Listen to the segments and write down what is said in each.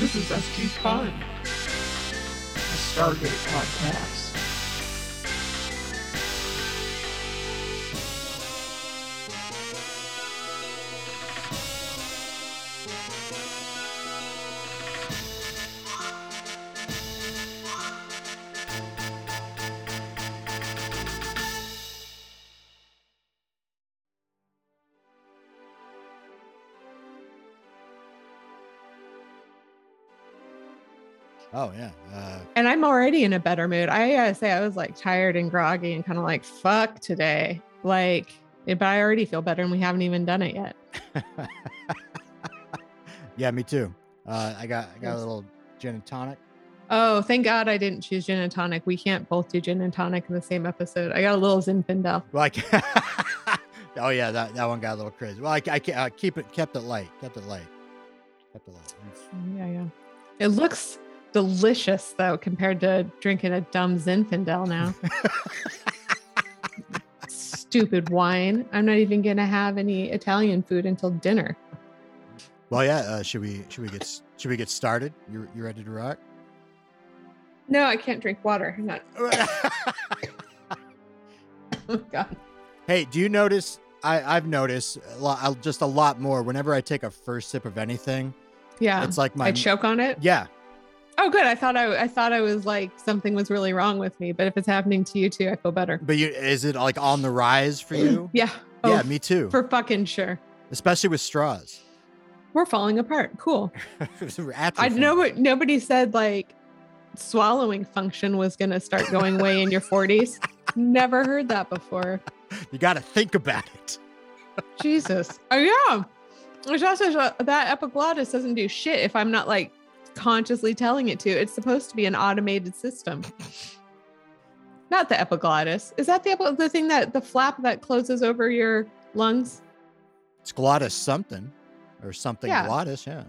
This is SG Fun, a Stargate podcast. Oh yeah. Uh, And I'm already in a better mood. I gotta say, I was like tired and groggy and kind of like, fuck today. Like, eh, but I already feel better and we haven't even done it yet. yeah, me too. Uh, I got I got a little gin and tonic. Oh, thank God I didn't choose gin and tonic. We can't both do gin and tonic in the same episode. I got a little Zinfandel. Like, oh yeah, that, that one got a little crazy. Well, I, I, I keep it kept it light, kept it light, kept it light. Yeah, yeah. It looks delicious though compared to drinking a dumb Zinfandel now. Stupid wine. I'm not even gonna have any Italian food until dinner. Well, yeah. Uh, should we should we get should we get started? You you ready to rock? No, I can't drink water. Hang on. Oh God. hey, do you notice? I I've noticed a lot, just a lot more. Whenever I take a first sip of anything, Yeah. it's like my I choke on it. yeah. Oh, good. I thought I, I thought I was like something was really wrong with me, but if it's happening to you too, I feel better. But you is it like on the rise for you? Yeah. yeah, Oh, me too. for fucking sure. Especially with straws. We're falling apart. Cool. I know what nobody said like swallowing function was gonna start going away in your 40s. Never heard that before. You got to think about it. Jesus. Oh yeah. There's also that epiglottis doesn't do shit if I'm not like consciously telling it to. It's supposed to be an automated system. Not the epiglottis. Is that the epi- the thing that the flap that closes over your lungs? It's glottis something or something Yeah. glottis. Yeah.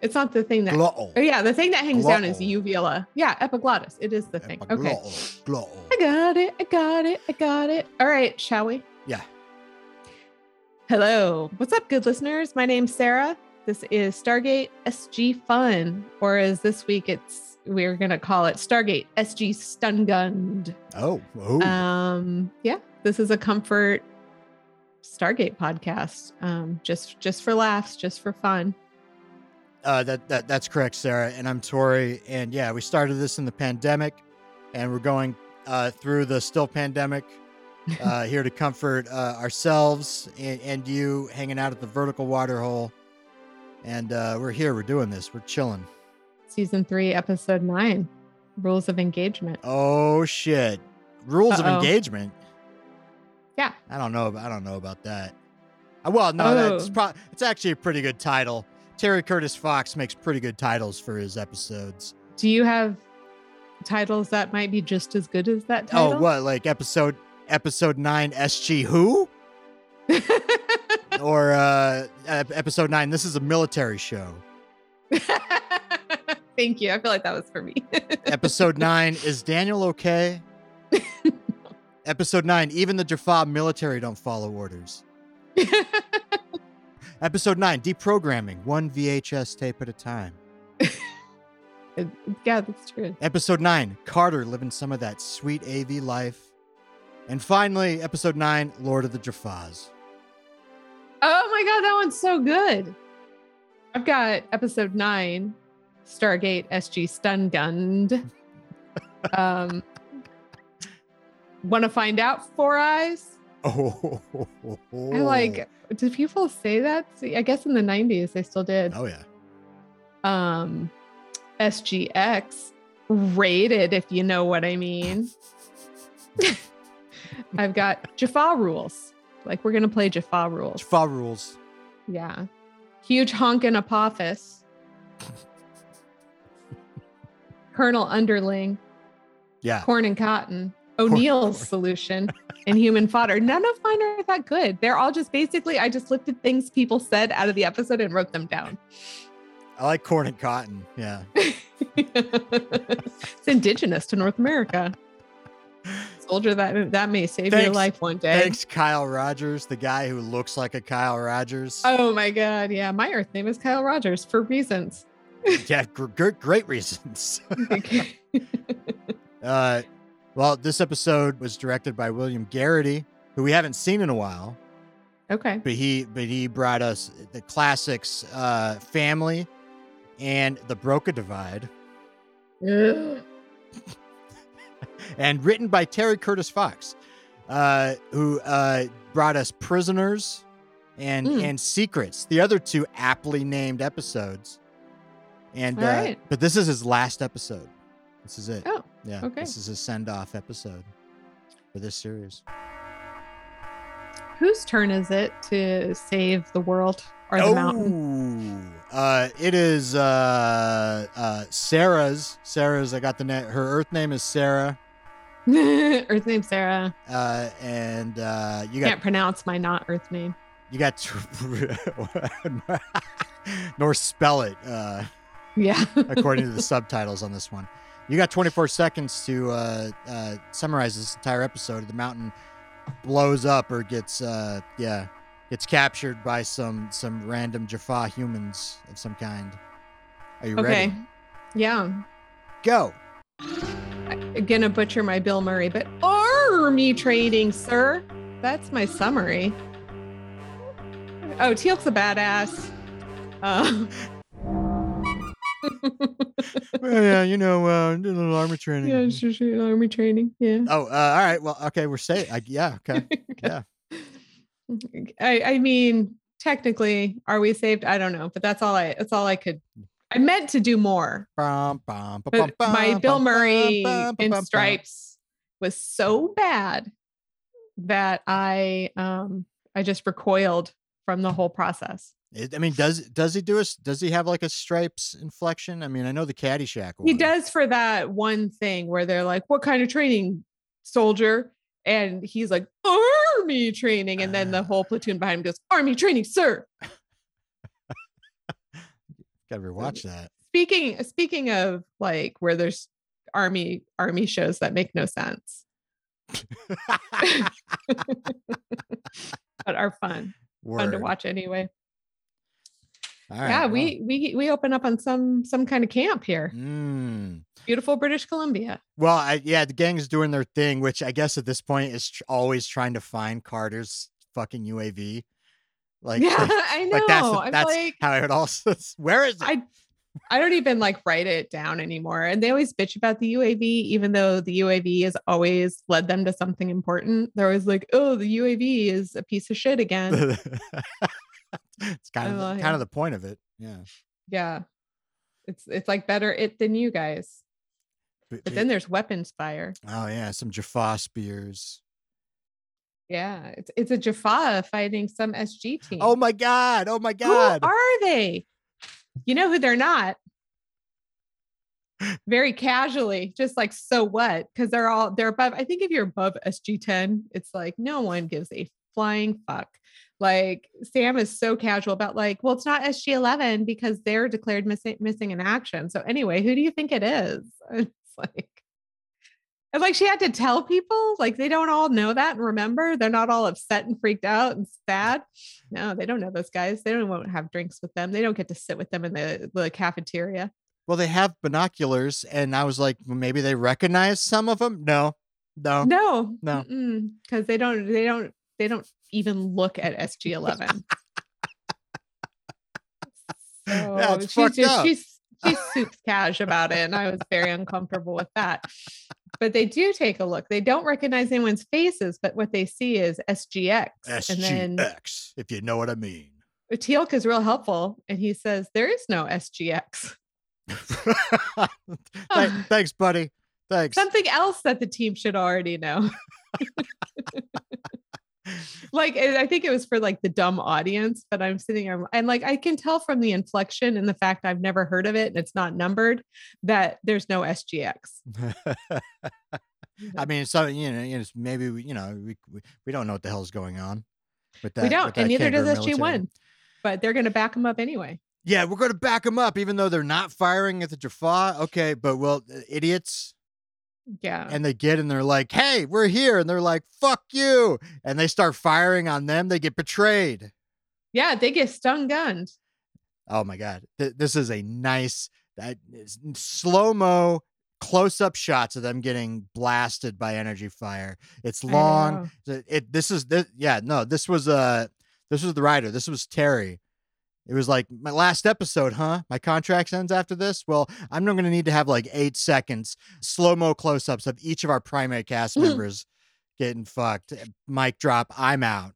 It's not the thing that. Glottal. Oh yeah, the thing that hangs down is uvula. Yeah, epiglottis. It is the thing. Okay. Glottal. Glottal. I got it. I got it. I got it. All right, shall we? Yeah. Hello. What's up, good listeners? My name's Sarah. This is Stargate SG Fun, or as this week it's we're gonna call it Stargate SG Stun Gunned. Oh. Oh. Um, yeah, this is a comfort Stargate podcast. Um, just just for laughs, just for fun. Uh, that, that that's correct, Sarah. And I'm Tori. And yeah, we started this in the pandemic, and we're going uh, through the still pandemic. Uh, here to comfort uh, ourselves and, and you, hanging out at the vertical water hole. And uh, we're here. We're doing this. We're chilling. Season three, episode nine, rules of engagement. Oh shit! Rules of Uh-oh. engagement. Yeah. I don't know. I don't know about that. Uh, Well, no, that's Oh. pro- it's actually a pretty good title. Terry Curtis Fox makes pretty good titles for his episodes. Do you have titles that might be just as good as that title? Oh, what like episode episode nine SG Who or uh episode nine? This is a military show. Thank you. I feel like that was for me. Episode nine is Daniel okay? episode nine, even the Jaffa military don't follow orders. Episode nine, deprogramming, one VHS tape at a time. yeah, that's true. Episode nine, Carter living some of that sweet AV life. And finally, episode nine, Lord of the Jaffas. Oh my god, that one's so good. I've got episode nine, Stargate SG Stun Gunned. um, Want to find out? Four Eyes. Oh, I like. Did people say that? See, I guess in the '90s they still did. Oh yeah. Um, SGX rated, if you know what I mean. I've got Jaffa rules. Like we're gonna play Jaffa rules. Jaffa rules. Yeah. Huge honkin' Apophis. Colonel Underling, Yeah. Corn and Cotton, O'Neill's solution, and Human Fodder. None of mine are that good. They're all just basically, I just lifted things people said out of the episode and wrote them down. I like corn and cotton. Yeah. it's indigenous to North America. Soldier that that may save your life one day. Thanks, Kyle Rogers, the guy who looks like a Kyle Rogers. Oh my god, yeah. My Earth name is Kyle Rogers for reasons. yeah, gr- gr- great reasons. uh, well, this episode was directed by William Gereghty, who we haven't seen in a while, okay. but he but he brought us the classics, uh, Family, and The Broca Divide, and written by Terry Curtis Fox, uh, who uh, brought us Prisoners and Mm. and Secrets, the other two aptly named episodes. And uh, right. but this is his last episode. This is it. Oh, yeah. okay. This is his send off episode for this series. Whose turn is it to save the world or the mountain? Oh, uh, it is uh, uh, Sarah's. Sarah's. I got the name. Her Earth name is Sarah. Earth name Sarah. Uh, and uh, you got Can't pronounce my not Earth name. you got nor spell it uh, Yeah. according to the subtitles on this one. You got 24 seconds to uh, uh, summarize this entire episode. The mountain blows up or gets uh, yeah gets captured by some some random Jaffa humans of some kind. Are you ready? okay. ready? Yeah. Go. I'm gonna butcher my Bill Murray, but army training, sir. That's my summary. Oh, Teal's a badass. Uh, Well, yeah, you know, uh, did a little army training. yeah, sure, sure, army training. Yeah. Oh, uh, all right. Well, okay, we're safe. I, yeah, okay. Yeah. I, I mean, technically, are we saved? I don't know, but that's all I. That's all I could. I meant to do more, Bum, bum, ba, but bum, my Bill Murray bum, bum, in bum, bum. Stripes was so bad that I um I just recoiled from the whole process. It- I mean, does does he do a Does he have like a stripes inflection? I mean, I know the Caddyshack one. He does for that one thing where they're like, "What kind of training, soldier?" And he's like, "Army training," and then the whole platoon behind him goes, "Army training, sir." Got to rewatch that. Speaking speaking of like where there's army army shows that make no sense but are fun fun to watch anyway. All right, yeah, well, we we we open up on some some kind of camp here. Mm. Beautiful British Columbia. Well, I, yeah, the gang's doing their thing, which I guess at this point is tr- always trying to find Carter's fucking UAV. Like, yeah, like, I know. like that's the- that's like, how it all. Where is it? I I don't even like write it down anymore. And they always bitch about the UAV, even though the UAV has always led them to something important. They're always like, "Oh, the UAV is a piece of shit again." it's kind of Oh, the, kind of the point of it. Yeah. yeah, it's it's like better it than you guys. But- But then there's weapons fire. oh yeah, some Jaffa spears. Yeah, it's it's a Jaffa fighting some SG oh team. Oh my god! Oh my god! Who are they? You know who they're not. Very casually, just like so what? Because they're all they're above. I think if you're above SG 10, it's like no one gives a flying fuck. Like Sam is so casual about like, well, it's not SG 11 because they're declared missing missing in action. So anyway, who do you think it is? It's like it's like she had to tell people, like they don't all know that and remember. They're not all upset and freaked out and sad. No, they don't know those guys. They don't want to have drinks with them. They don't get to sit with them in the, the cafeteria. Well, they have binoculars, and I was like, maybe they recognize some of them. No, no. No, no. because they don't. They don't. They don't even look at SG Eleven. so it's she's just she's she's soups cash about it, and I was very uncomfortable with that. But they do take a look. They don't recognize anyone's faces, but what they see is SGX, and then SGX, if you know what I mean. Uh, Teal'c is real helpful, and he says there is no SGX. Thank- Thanks, buddy. Thanks. Something else that the team should already know. like I think it was for like the dumb audience, but I'm sitting there and like I can tell from the inflection and the fact I've never heard of it and it's not numbered that there's no SGX. I mean, so you know, know, maybe we, you know, we, we we don't know what the hell's going on. That, we don't, and neither does SG. One, but they're gonna back them up anyway. Yeah, we're going to back them up, even though they're not firing at the Jaffa. Okay, but well, idiots, Yeah. and they get and they're like, "Hey, we're here," and they're like, "Fuck you," and they start firing on them. They get betrayed. yeah, they get stun gunned. Oh my god, Th- this is a nice that slow mo close up shots of them getting blasted by energy fire. It's long. It, it- this is this, yeah no this was uh this was the writer. This was Terry. It was like my last episode, huh? My contract ends after this. Well, I'm not going to need to have like eight seconds slow mo close ups of each of our primary cast members getting fucked. Eh, mic drop. I'm out.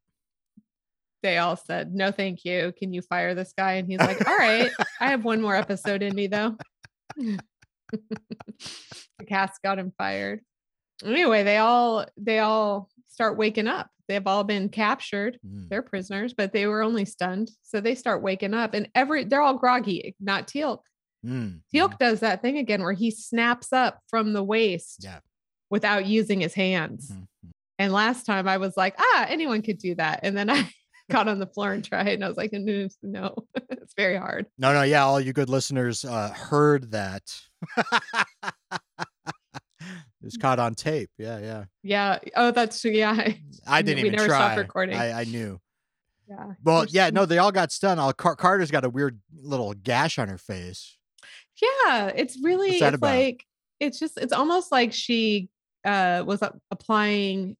They all said, no, thank you. Can you fire this guy? And he's like, all right, I have one more episode in me though. the cast got him fired. Anyway, they all they all start waking up. They've all been captured. Mm. They're prisoners, but they were only stunned. So they start waking up and every they're all groggy, not Teal'c. Mm. Teal'c does that thing again where he snaps up from the waist Yeah. without using his hands. Mhm. And last time I was like, ah, anyone could do that. And then I got on the floor and tried, and I was like, no, no, it's very hard. No, no, yeah, all you good listeners uh, heard that. was caught on tape. Yeah, yeah. Yeah. Oh, that's true. Yeah. I didn't even never try. stopped recording. I, I knew. Yeah. Well, There's yeah, some- no, they all got stunned. All Car- Carter's got a weird little gash on her face. Yeah. It's really, it's about? like, it's just, it's almost like she uh, was applying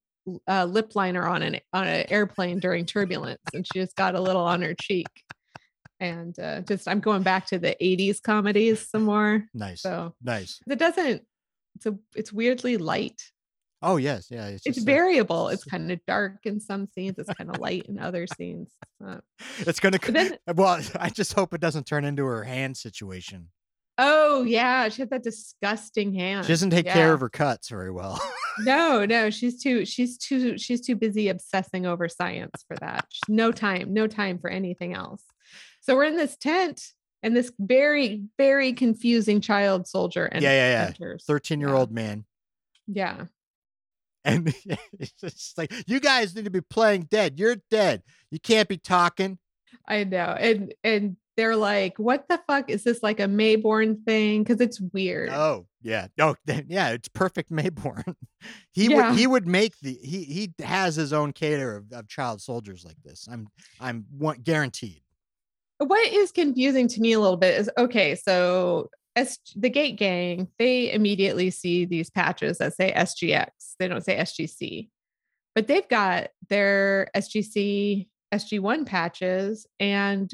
uh, lip liner on an on an airplane during turbulence, and she just got a little on her cheek. And uh, just, I'm going back to the '80s comedies some more. Nice, So nice. it doesn't. It's a, it's weirdly light. Oh yes, yeah. It's, It's a- variable. It's kind of dark in some scenes. It's kind of light in other scenes. Uh, it's gonna. then, Well, I just hope it doesn't turn into her hand situation. oh yeah, she had that disgusting hand. She doesn't take care of her cuts very well. No, no, she's too she's too she's too busy obsessing over science for that. She's no time, no time for anything else. So we're in this tent and this very very confusing child soldier and Yeah, yeah, yeah. Thirteen-year-old man, Yeah. and it's just like you guys need to be playing dead. You're dead. You can't be talking. I know. And and they're like, what the fuck is this like a Maybourne thing? Because it's weird. Oh yeah, oh yeah, it's perfect Maybourne. he Yeah. would he would make the he he has his own cater of, of child soldiers like this. I'm I'm one, guaranteed. What is confusing to me a little bit is okay so as the gate gang they immediately see these patches that say sgx they don't say sgc but they've got their sgc sg1 patches and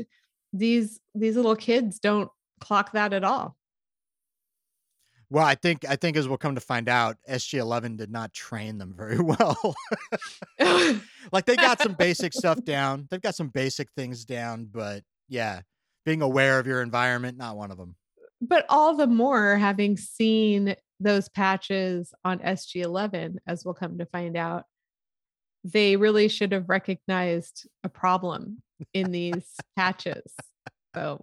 these these little kids don't clock that at all Well, I think I think as we'll come to find out, SG11 did not train them very well. like they got some basic stuff down. They've got some basic things down, but yeah, being aware of your environment, not one of them. but all the more having seen those patches on SG11, as we'll come to find out, they really should have recognized a problem in these patches. So,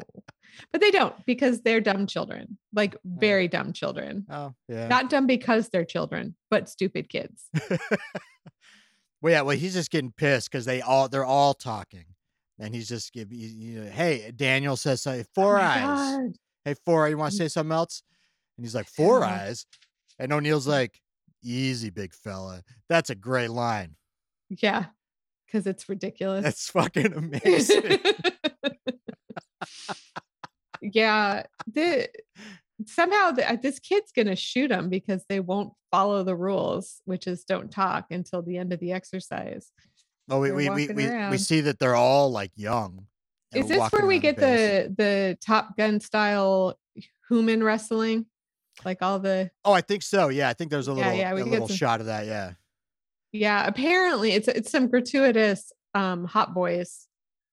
but they don't because they're dumb children, like very dumb children. Oh, yeah. Not dumb because they're children, but stupid kids. well, yeah. Well, he's just getting pissed because they all they're all talking, and he's just giving. You know, hey, Daniel says something. Four Oh eyes. God. Hey, four. You want to say something else? And he's like, four Yeah. eyes. And O'Neill's like, easy, big fella. That's a great line. Yeah, because it's ridiculous. That's fucking amazing. yeah the somehow the, uh, this kid's gonna shoot him because they won't follow the rules which is don't talk until the end of the exercise Oh, we we we we, we see that they're all like young. is this where we get base. the the top gun style human wrestling like all the Oh, I think so. Yeah, I think there's a little yeah, yeah, we a little some- shot of that. Yeah. yeah apparently it's it's some gratuitous um hot boys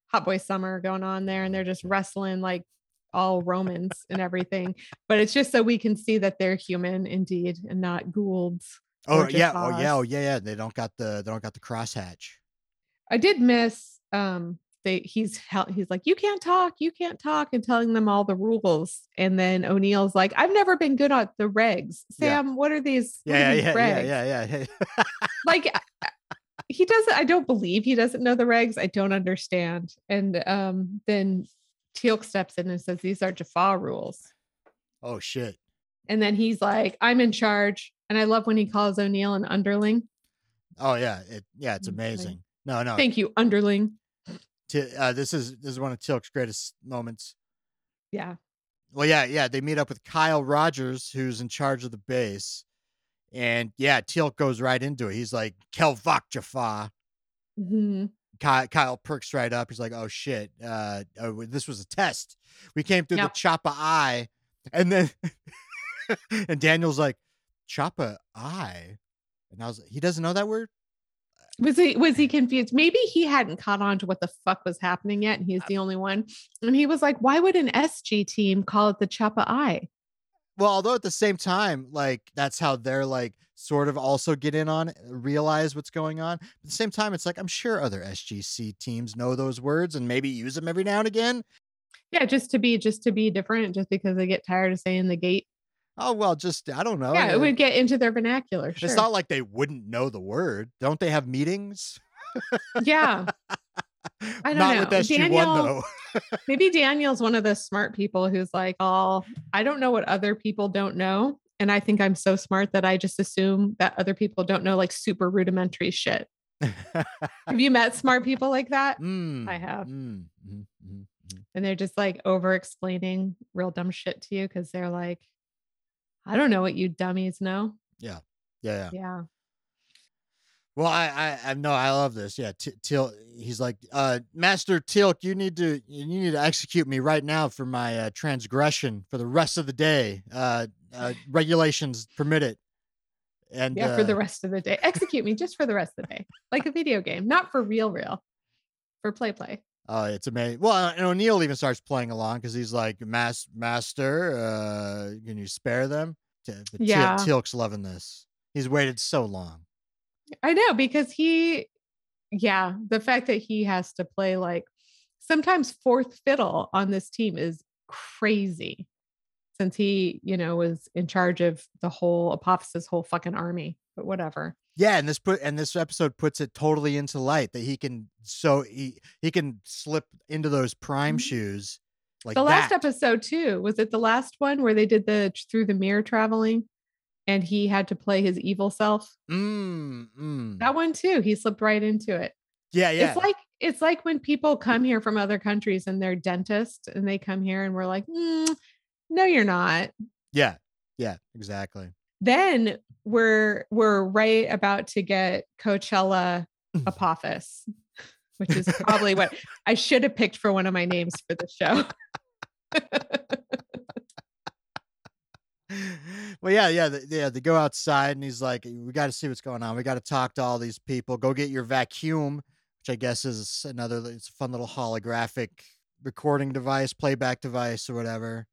hot boy summer going on there and they're just wrestling like all romans and everything but it's just so we can see that they're human indeed and not Goa'ulds Oh yeah. Oh yeah. Oh yeah. Yeah. They don't got the they don't got the crosshatch. I did miss um they he's he's like you can't talk you can't talk and telling them all the rules and then O'Neill's like I've never been good at the regs Yeah. Sam what are these what are Yeah. these Yeah. Yeah. regs?" Yeah. Yeah. Yeah. like he doesn't I don't believe he doesn't know the regs I don't understand and um then Teal'c steps in and says these are Jaffa rules oh shit. and then he's like I'm in charge and I love when he calls O'Neill an underling Oh yeah. It yeah. It's Mm, amazing. No. No. thank you underling Ti- uh, this is this is one of Teal'c's greatest moments. Yeah. Well, yeah, yeah. They meet up with Kyle Rogers, who's in charge of the base. And yeah, Teal'c goes right into it. He's like, Kelvak Jaffa. hmm Kyle, Kyle perks right up. He's like, "Oh shit, uh, oh, this was a test. We came through Yep. the Choppa Eye, and then and Daniel's like, Choppa Eye, and I was, he doesn't know that word. Was he was he confused? Maybe he hadn't caught on to what the fuck was happening yet, and he's the only one. And he was like, "Why would an SG team call it the Chappa'ai?" Well, although at the same time, like that's how they're like sort of also get in on, it, realize what's going on. At the same time, it's like I'm sure other SGC teams know those words and maybe use them every now and again. Yeah, just to be just to be different, just because they get tired of saying the gate. Oh well, just I don't know. yeah, it would get into their vernacular. Sure. It's not like they wouldn't know the word. Don't they have meetings? yeah, I don't Not know. with SG1 Daniel- though. maybe Daniel's one of the smart people who's like, "Oh, I don't know what other people don't know." And I think I'm so smart that I just assume that other people don't know like super rudimentary shit. Have you met smart people like that? Mm, I have. mm, mm. and they're just like over explaining real dumb shit to you because they're like, I don't know what you dummies know. Yeah, yeah. Yeah. Well, I, I, I know I love this. Yeah, T- Teal. He's like, uh, Master Teal'c, you need to, you need to execute me right now for my uh, transgression for the rest of the day. Uh, uh, regulations permit it. And Yeah. For the uh, rest of the day. Execute me just for the rest of the day. Like a video game, not for real, real. For play, play. Oh, it's amazing. Well, and O'Neill even starts playing along because he's like, Mas- Master, uh, can you spare them? T- Yeah. Teal'c's loving this. He's waited so long. I know because he, yeah, the fact that he has to play like sometimes fourth fiddle on this team is crazy since he, you know, was in charge of the whole Apophis's whole fucking army, but whatever. Yeah, and this put and this episode puts it totally into light that he can so he he can slip into those prime Mhm. shoes like the last that. episode too was it the last one where they did the through the mirror traveling and he had to play his evil self Mm, mm. that one too he slipped right into it Yeah, yeah. it's like it's like when people come here from other countries and they're dentists and they come here and we're like "Mm, no you're not yeah. Yeah, exactly. Then we're we're right about to get coachella mm. apophis which is probably what i should have picked for one of my names for the show well, yeah, yeah, the, yeah. They go outside, and he's like, "We got to see what's going on. We got to talk to all these people. Go get your vacuum, which I guess is another. It's a fun little holographic recording device, playback device, or whatever.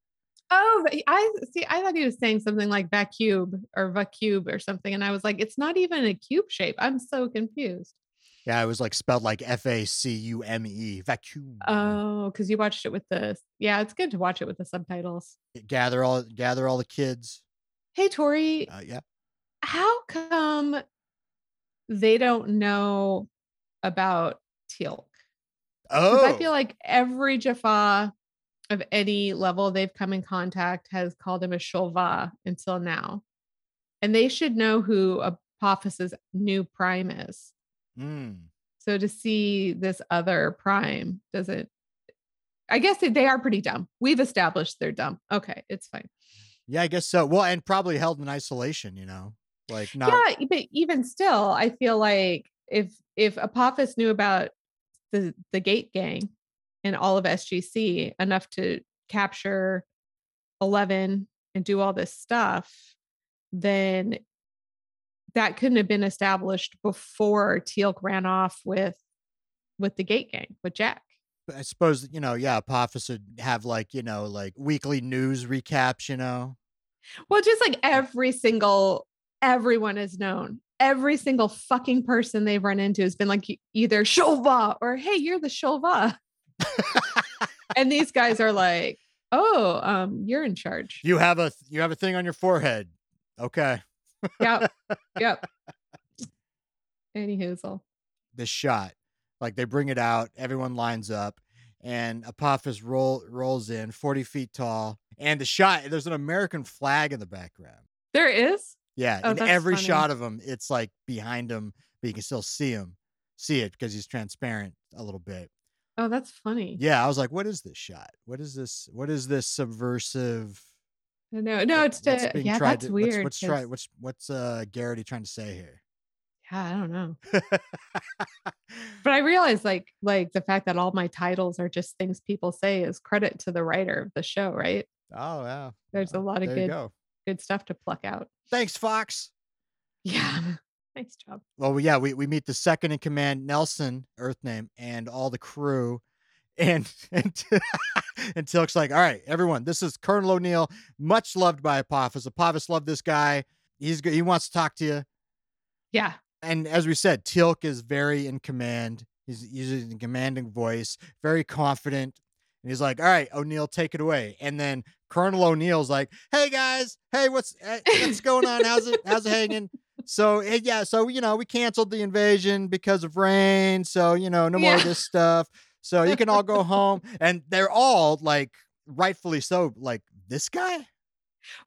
Oh, I see. I thought he was saying something like vacuum or vacube or something, and I was like, it's not even a cube shape. I'm so confused. Yeah, it was like spelled like F A C U M E, vacuum. Oh, because you watched it with the. Yeah, it's good to watch it with the subtitles. gather all gather all the kids. Hey, Tori, Uh, yeah. how come they don't know about Teal'c? Oh, I feel like every Jaffa of any level they've come in contact has called him a Shol'va until now. And they should know who Apophis's new prime is. Mm. So to see this other prime doesn't, I guess they, they are pretty dumb. We've established they're dumb. Okay, it's fine. yeah, I guess so. Well, and probably held in isolation. You know, like not. Yeah, but even still, I feel like if if Apophis knew about the the Gate Gang and all of SGC enough to capture Eleven and do all this stuff, then that couldn't have been established before Teal'c ran off with with the Gate Gang with Jack. I suppose you know. Yeah, Apophis would have like you know like weekly news recaps. You know. Well, just like every single everyone is known. Every single fucking person they've run into has been like either Shol'va or hey, you're the Shol'va. and these guys are like, oh, um, you're in charge. you have a you have a thing on your forehead. Okay. Yep. yep. Any hoozle. this shot. Like they bring it out, everyone lines up, and Apophis roll rolls in, forty feet tall, and the shot. There's an American flag in the background. There is. Yeah, Oh, in every funny. shot of him, it's like behind him, but you can still see him, see it because he's transparent a little bit. Oh, that's funny. Yeah, I was like, what is this shot? What is this? What is this subversive? No, no, it's what's to being yeah, tried that's to- weird. What's, try, 'cause- what's what's uh Gereghty trying to say here? yeah, I don't know. But I realize like like the fact that all my titles are just things people say is credit to the writer of the show, right? oh yeah, There's a lot of there good go. good stuff to pluck out. Thanks, Fox. Yeah. Nice job. Well, yeah, we, we meet the second in command, Nelson, Earth name, and all the crew. And and, and Teal'c's like, all right, everyone, this is Colonel O'Neill, much loved by Apophis. Apophis loved this guy. He's good. He wants to talk to you. Yeah. And as we said, Tilk is very in command. He's using a commanding voice, very confident. And he's like, all right, O'Neill, take it away. And then Colonel O'Neill's like, hey guys, hey, what's eh, what's going on? How's it how's it hanging? So eh, yeah, so you know, we canceled the invasion because of rain. So, you know, no more of this stuff. So you can all go home. And they're all like rightfully so, like, this guy?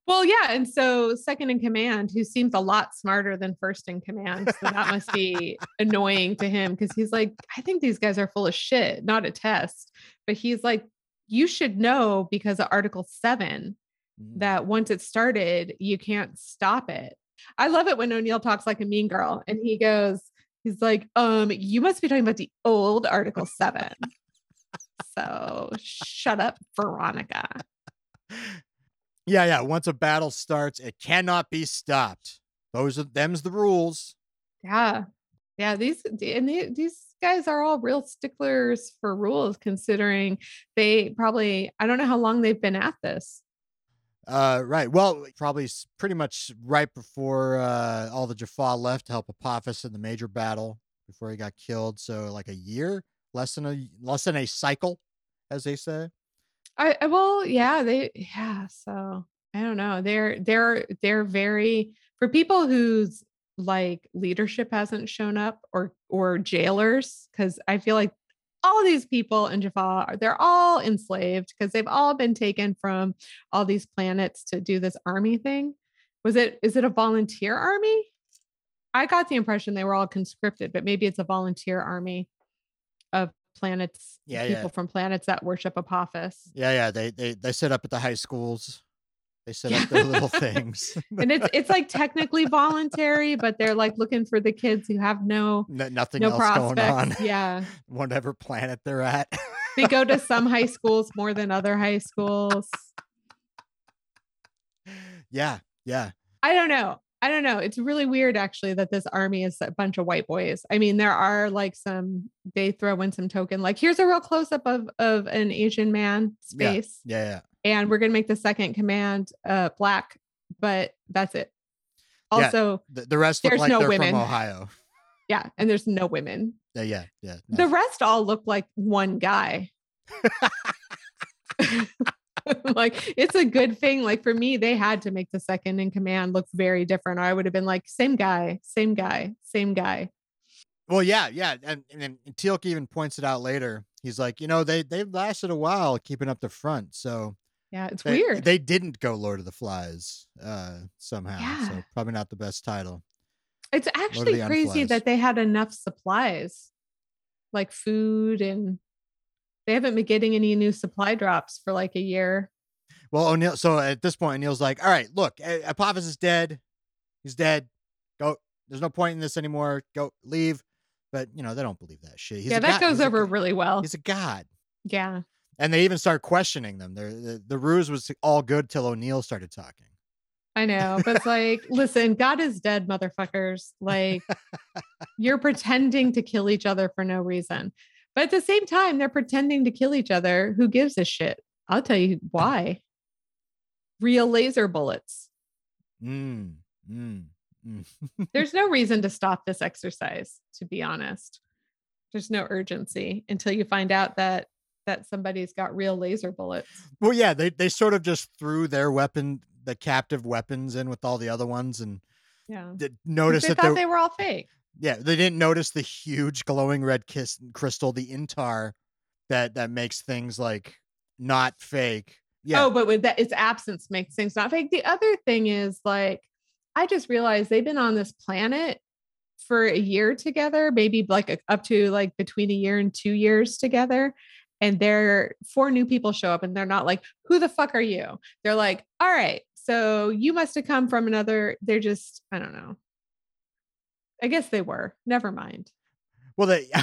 Well, yeah. And so second in command, who seems a lot smarter than first in command. So that must be annoying to him because he's like, I think these guys are full of shit, not a test. But he's like, you should know because of Article 7 Mm. that once it started, you can't stop it. I love it when O'Neill talks like a mean girl and he goes, he's like, um, you must be talking about the old Article 7. so shut up, Veronica. Yeah, yeah. Once a battle starts, it cannot be stopped. Those are them's the rules. Yeah. Yeah. These and the- these guys are all real sticklers for rules, considering they probably I don't know how long they've been at this. Uh, right. Well, probably pretty much right before uh, all the Jaffa left to help Apophis in the major battle before he got killed. So like a year, less than a less than a cycle, as they say. I, I well, yeah, they yeah, so I don't know. They're they're they're very for people whose like leadership hasn't shown up or or jailers, because I feel like all these people in Jaffa, they're all enslaved because they've all been taken from all these planets to do this army thing. Was it is it a volunteer army? I got the impression they were all conscripted, but maybe it's a volunteer army of planets, Yeah, people yeah. from planets that worship Apophis. Yeah, yeah. They they they set up at the high schools. They set up their little things. and it's it's like technically voluntary, but they're like looking for the kids who have no N- nothing no else going on. prospects. Yeah. Whatever planet they're at. They go to some high schools more than other high schools. yeah, yeah. I don't know. I don't know. It's really weird actually that this army is a bunch of white boys. I mean, there are like some they throw in some token, like here's a real close up of of an Asian man Yeah. space, Yeah, yeah. And we're gonna make the second command uh black, but that's it. Yeah. Also, The, the rest look like no they're women. from Ohio. yeah, and there's no women. Yeah, yeah, yeah. no. The rest all look like one guy. like it's a good thing. Like for me, they had to make the second in command look very different. Or I would have been like, same guy, same guy, same guy. Well, yeah, yeah, and and, then Teal'c even points it out later. He's like, you know, they they've lasted a while keeping up the front, so Yeah, it's they, weird. They didn't go Lord of the Flies uh, somehow, so Yeah. probably not the best title. it's actually crazy Unflies. that they had enough supplies, like food, and they haven't been getting any new supply drops for like a year. Well, O'Neill. So at this point, O'Neill's like, all right, look, Apophis is dead. He's dead. Go. There's no point in this anymore. Go. Leave. But you know they don't believe that shit. He's yeah, that god- goes he's over really well. He's a god. Yeah. And they even start questioning them. They're, the the ruse was all good till O'Neill started talking. I know, but it's like, listen, God is dead, motherfuckers. Like, you're pretending to kill each other for no reason. But at the same time, they're pretending to kill each other. Who gives a shit? I'll tell you why. Real laser bullets. Mm, mm, mm. There's no reason to stop this exercise, to be honest. There's no urgency until you find out that that somebody's got real laser bullets. Well, yeah, they they sort of just threw their weapon, the captive weapons, in with all the other ones, and Yeah. notice They that thought they, they were all fake. yeah they didn't notice the huge glowing red kiss crystal, the intar, that that makes things like not fake. Yeah, Oh, but with that, its absence makes things not fake. The other thing is like, I just realized they've been on this planet for a year together, maybe like a, up to like between a year and two years together. And there four new people show up and they're not like, who the fuck are you? They're like, all right, so you must have come from another. They're just, I don't know. I guess they were. Never mind. Well, they.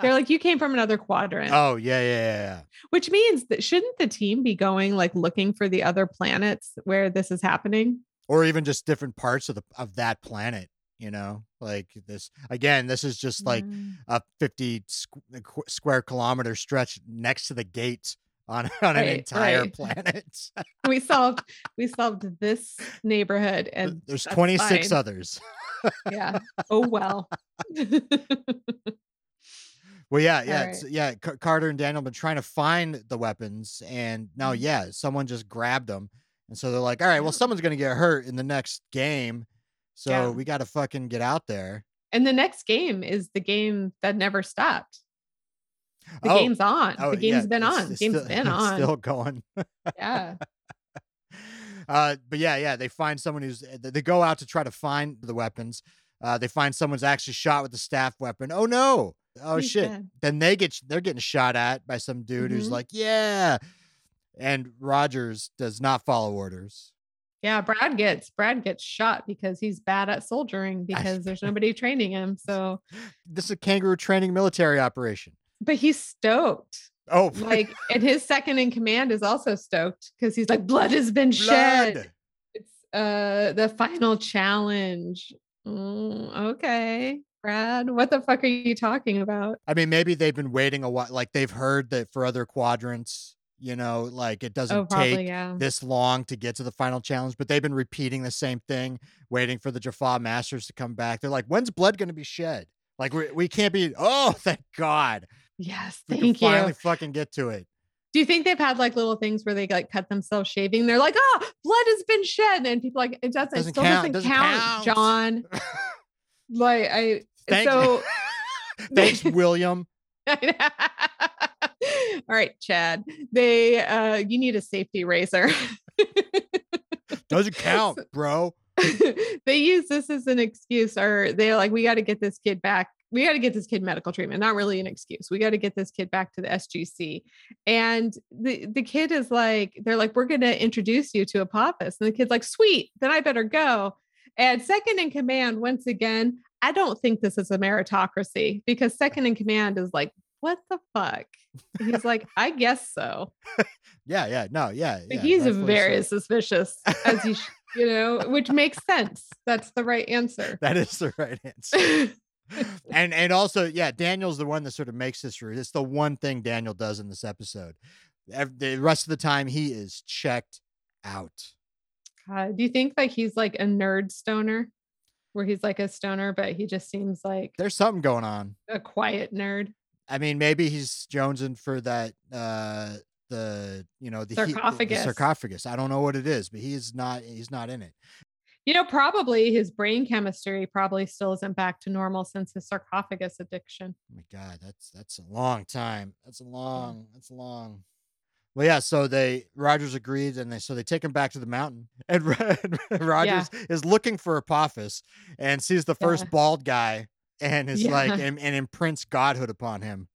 They're like, you came from another quadrant. oh yeah, yeah, yeah, yeah. Which means that shouldn't the team be going like looking for the other planets where this is happening? Or even just different parts of the of that planet. You know, like this again. This is just like Mm. a fifty squ- square kilometer stretch next to the gate on on an entire right. planet. we solved we solved this neighborhood and There's twenty six fine. others. Yeah. Oh well. Well, yeah, yeah, right. yeah. Car- Carter and Daniel have been trying to find the weapons, and now, Mhm. yeah, someone just grabbed them, and so they're like, "All right, well, someone's gonna get hurt in the next game, so Yeah. we got to fucking get out there." and the next game is the game that never stopped. The Oh, game's on. oh, the game's yeah, been it's- on. it's game's still- been on. still going. Yeah. uh, but yeah, yeah, they find someone who's they they go out to try to find the weapons. Uh, they find someone's actually shot with a staff weapon. Oh no! Oh He's shit! dead. Then they get they're getting shot at by some dude who's Mhm. like, yeah. And Rogers does not follow orders. Yeah, Brad gets Brad gets shot because he's bad at soldiering because there's nobody training him. So, This is a kangaroo training military operation. but he's stoked. Oh, Like, and his second in command is also stoked because he's like, blood has been shed. It's uh the final challenge. Mm, okay, Brad, what the fuck are you talking about? I mean, maybe they've been waiting a while. Like they've heard that for other quadrants, you know, like it oh, doesn't Oh, probably take yeah. this long to get to the final challenge, but they've been repeating the same thing, waiting for the Jaffa Masters to come back. They're like, when's blood going to be shed? Like we, we can't be. Oh, thank God, Yes, we thank you. finally fucking get to it. Do you think they've had like little things where they like cut themselves shaving? They're like, oh, blood has been shed, and people are like it doesn't, Doesn't it still count, doesn't, doesn't count, count. John. Like I Thank- so Thanks, William. All right, Chad. They uh you need a safety razor. Doesn't count, bro. they use this as an excuse or they're like we got to get this kid back we got to get this kid medical treatment not really an excuse we got to get this kid back to the sgc and the the kid is like they're like we're going to introduce you to apophis and the kid's like sweet then i better go and second in command once again i don't think this is a meritocracy because second in command is like what the fuck And he's like i guess so Yeah, yeah, no, yeah. yeah, he's very so. suspicious as you sh- you know which makes sense that's the right answer That is the right answer. and and also, yeah, Daniel's the one that sort of makes this. It's the one thing Daniel does in this episode. The rest of the time, he is checked out. God, do you think like he's like a nerd stoner where he's like a stoner but he just seems like There's something going on. a quiet nerd I mean, maybe he's jonesing for that uh the you know the heat- the- the Sarcophagus. sarcophagus. I don't know what it is, but he's not he's not in it. you know probably his brain chemistry probably still isn't back to normal since his sarcophagus addiction Oh my god, that's that's a long time. That's a long. That's a long. Well, yeah. So they Rogers agreed, and they so they take him back to the mountain, and, Ro- and Rogers is looking for Apophis and sees the first Yeah. bald guy, and is like and, and imprints godhood upon him.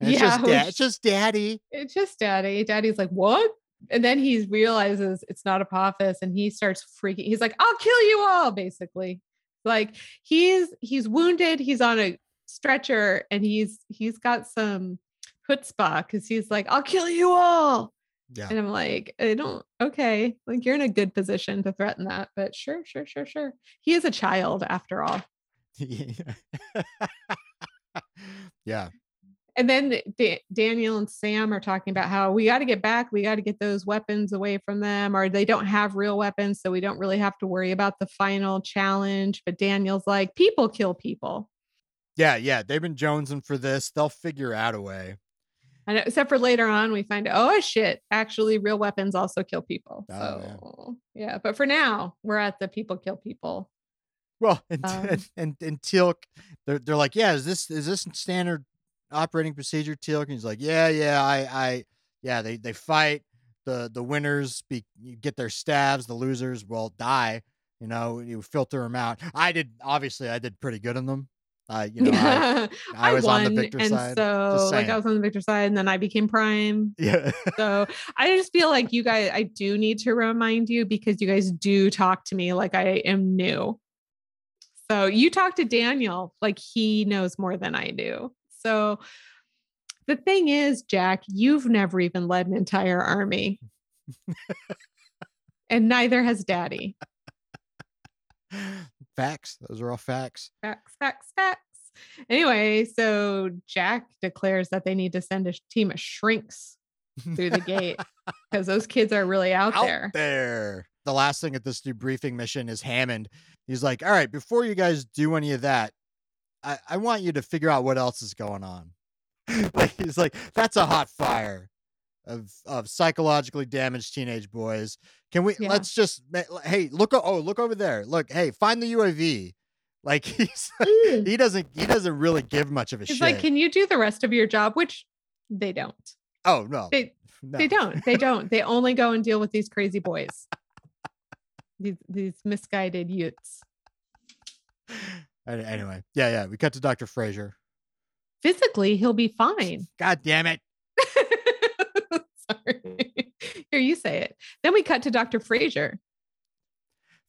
And it's Yeah, just da- it's just daddy. it's just daddy. Daddy's like what? And then he realizes it's not apophis and he starts freaking he's like i'll kill you all basically. Like he's he's wounded he's on a stretcher and he's he's got some chutzpah because he's like i'll kill you all. Yeah. and i'm like i don't okay like you're in a good position to threaten that but sure sure sure sure. He is a child after all yeah. and then Da- Daniel and Sam are talking about how we got to get back, we got to get those weapons away from them, or they don't have real weapons, so we don't really have to worry about the final challenge. But Daniel's like, people kill people, Yeah. Yeah. They've been jonesing for this. They'll figure out a way. and except for later on, we find oh shit, actually, real weapons also kill people. Oh, So yeah, but for now, we're at the people kill people. Well, and Um, and, and and Teal'c, they're they're like, yeah, is this is this standard operating procedure, Teal'c? And he's like, yeah, yeah, I I yeah, they they fight. The the winners be you get their stabs, the losers will die. You know, you filter them out. I did obviously I did pretty good in them. Uh, you know, I, I was on the victor and side. so like. I was on the victor side, and then I became prime. yeah. So I just feel like you guys, I do need to remind you because you guys do talk to me like I am new. So you talk to Daniel like he knows more than I do. So the thing is, Jack, you've never even led an entire army. and neither has daddy. facts. Those are all facts. Facts, facts, facts. Anyway, so Jack declares that they need to send a team of shrinks through the gate because those kids are really out, Out there. there. The last thing at this debriefing mission is Hammond. He's like, all right, before you guys do any of that, I, I want you to figure out what else is going on. like he's like, that's a hot fire of of psychologically damaged teenage boys. Can we Yeah. let's just hey, look oh, look over there. Look, hey, find the UAV. Like he's Mm. he doesn't he doesn't really give much of a It's shit. like, can you do the rest of your job? Which they don't. oh no. They no. they don't. They don't. They only go and deal with these crazy boys. These these misguided youths. Anyway, yeah, yeah. We cut to Dr. Frazier. Physically, he'll be fine. God damn it. Sorry. Here, you say it. Then we cut to Dr. Frazier.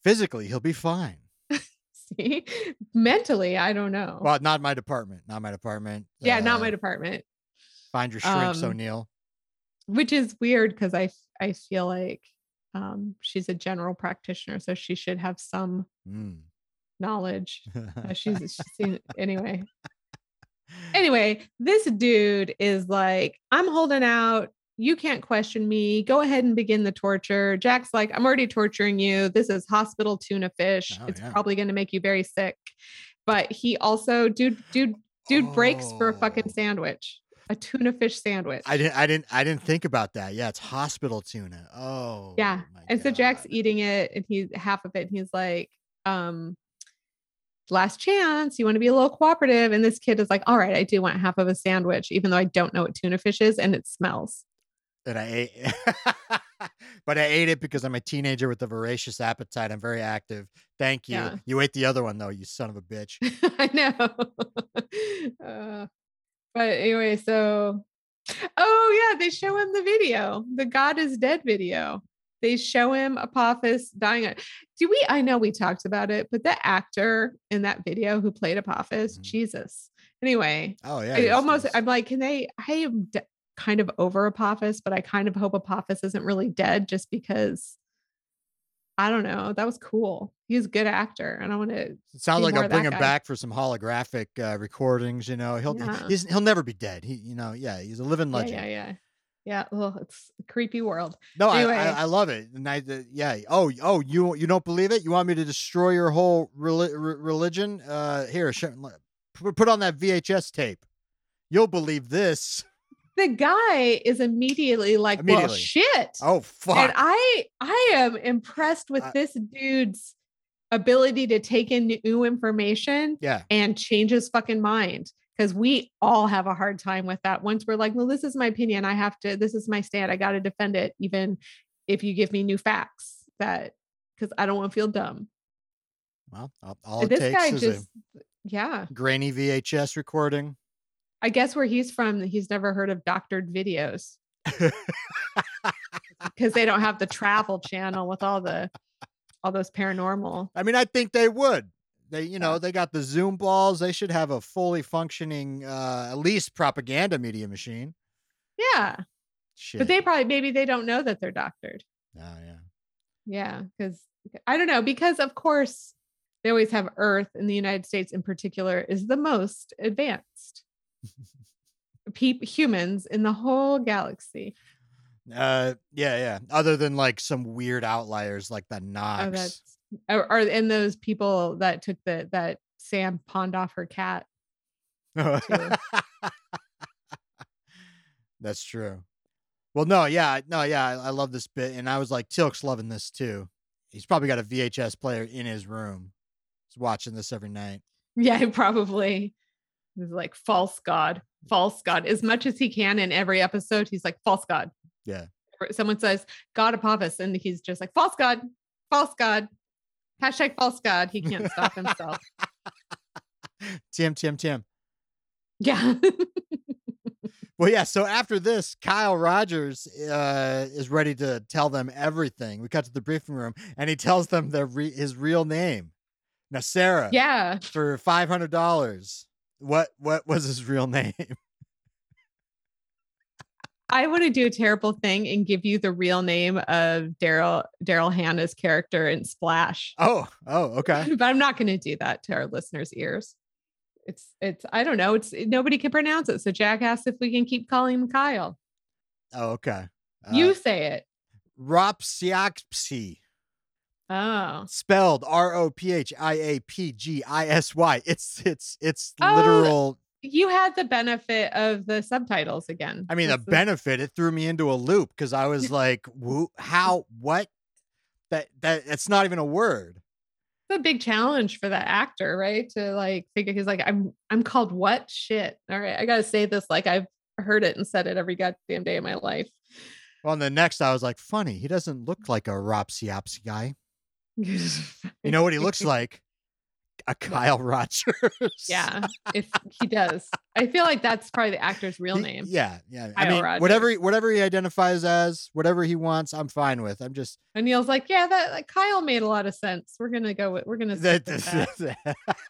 Physically, he'll be fine. See, mentally, I don't know. Well, not my department. Not my department. yeah, not my Uh, department. Find your shrinks, um, O'Neill. Which is weird because I I feel like um, she's a general practitioner, so she should have some Mm. knowledge. Uh, she's, she's seen anyway. Anyway, this dude is like, I'm holding out. You can't question me. Go ahead and begin the torture. Jack's like, I'm already torturing you. This is hospital tuna fish. Oh, it's yeah. probably going to make you very sick. But he also, dude, dude, dude breaks for a fucking Oh. sandwich, a tuna fish sandwich. I didn't. I didn't. I didn't think about that. Yeah, it's hospital tuna. Oh. Yeah, and so Jack's eating it and he's half of it and he's like, um, last chance, you want to be a little cooperative. And this kid is like, all right, I do want half of a sandwich, even though I don't know what tuna fish is and it smells. And I ate. but I ate it because I'm a teenager with a voracious appetite. I'm very active. Thank you. Yeah. You ate the other one though. You son of a bitch. I know. uh, but anyway, so oh yeah, they show him the video, the God is dead video. They show him Apophis dying. Do we? I know we talked about it, but the actor in that video who played Apophis, Mhm. Jesus. Anyway, Oh yeah. I almost he's- I'm like, can they? I am d- kind of over Apophis, but I kind of hope Apophis isn't really dead, just because. I don't know. That was cool. He's a good actor, and I want to. It sounds like I'll bring him guy. back for some holographic uh, recordings. You know, he'll Yeah. he's, he'll never be dead. He, you know, yeah, he's a living legend. yeah, yeah, yeah. Well, it's a creepy world. No, I, Anyway. I I love it. And I, uh, yeah. Oh, oh, you you don't believe it? You want me to destroy your whole re- religion? Uh, here, put on that VHS tape. You'll believe this. The guy is immediately like, "Well, shit," Oh fuck. and! I I am impressed with I- this dude's ability to take in new information yeah, and change his fucking mind. Because we all have a hard time with that. Once we're like, "Well, this is my opinion. I have to. This is my stand. I got to defend it, even if you give me new facts." That because I don't want to feel dumb. well, all, all it this takes guy is just, yeah. grainy VHS recording. I guess where he's from, he's never heard of doctored videos because they don't have the travel channel with all the all those paranormal. I mean, I think they would. They, you know, they got the Zoom balls. They should have a fully functioning, uh, at least propaganda media machine. Yeah, Shit. but they probably maybe they don't know that they're doctored. Oh yeah. Yeah, because I don't know because of course they always have Earth in the United States in particular is the most advanced. Peep humans in the whole galaxy. Uh, yeah, yeah. Other than like some weird outliers like the Nox. Oh, that's or, or and those people that took the that Sam pawned off her cat. too. That's true. Well, no, yeah, no, yeah, I, I love this bit, and I was like, Teal'c's loving this too. He's probably got a VHS player in his room. He's watching this every night. Yeah, probably. He's like false god, false god. As much as he can in every episode, he's like false god. Yeah. Someone says God Apophis, and he's just like false god, false god. Hashtag false god. He can't stop himself. Tim, Tim, Tim. yeah. Well, yeah. So after this, Kyle Rogers uh, is ready to tell them everything. We cut to the briefing room, and he tells them their re- his real name, Nasera, yeah. for five hundred dollars. What what was his real name? I want to do a terrible thing and give you the real name of Daryl Daryl Hannah's character in Splash. Oh, oh, okay. but I'm not going to do that to our listeners' ears. It's it's I don't know. It's nobody can pronounce it. So Jack asked if we can keep calling him Kyle. Oh, okay. Uh, you say it. Ropsiapsy, Oh. spelled R O P H I A P G I S Y. It's it's it's Oh, literal. You had the benefit of the subtitles again. I mean, the benefit it threw me into a loop because I was like, "Woo, how? What? That that that's not even a word." it's a big challenge for that actor, right? To like figure he's like, I'm I'm called what shit. All right, I gotta say this like I've heard it and said it every goddamn day of my life. Well, and the next I was like, "Funny, he doesn't look like a Ropsiapsy guy. You know what he looks like? A Kyle Rogers." yeah, if he does. I feel like that's probably the actor's real He- name. Yeah, yeah. I Kyle mean, whatever Rogers. he, whatever he identifies as, whatever he wants, I'm fine with. I'm just And Neil's like, yeah, that like, Kyle made a lot of sense. We're gonna go with we're gonna that, with that.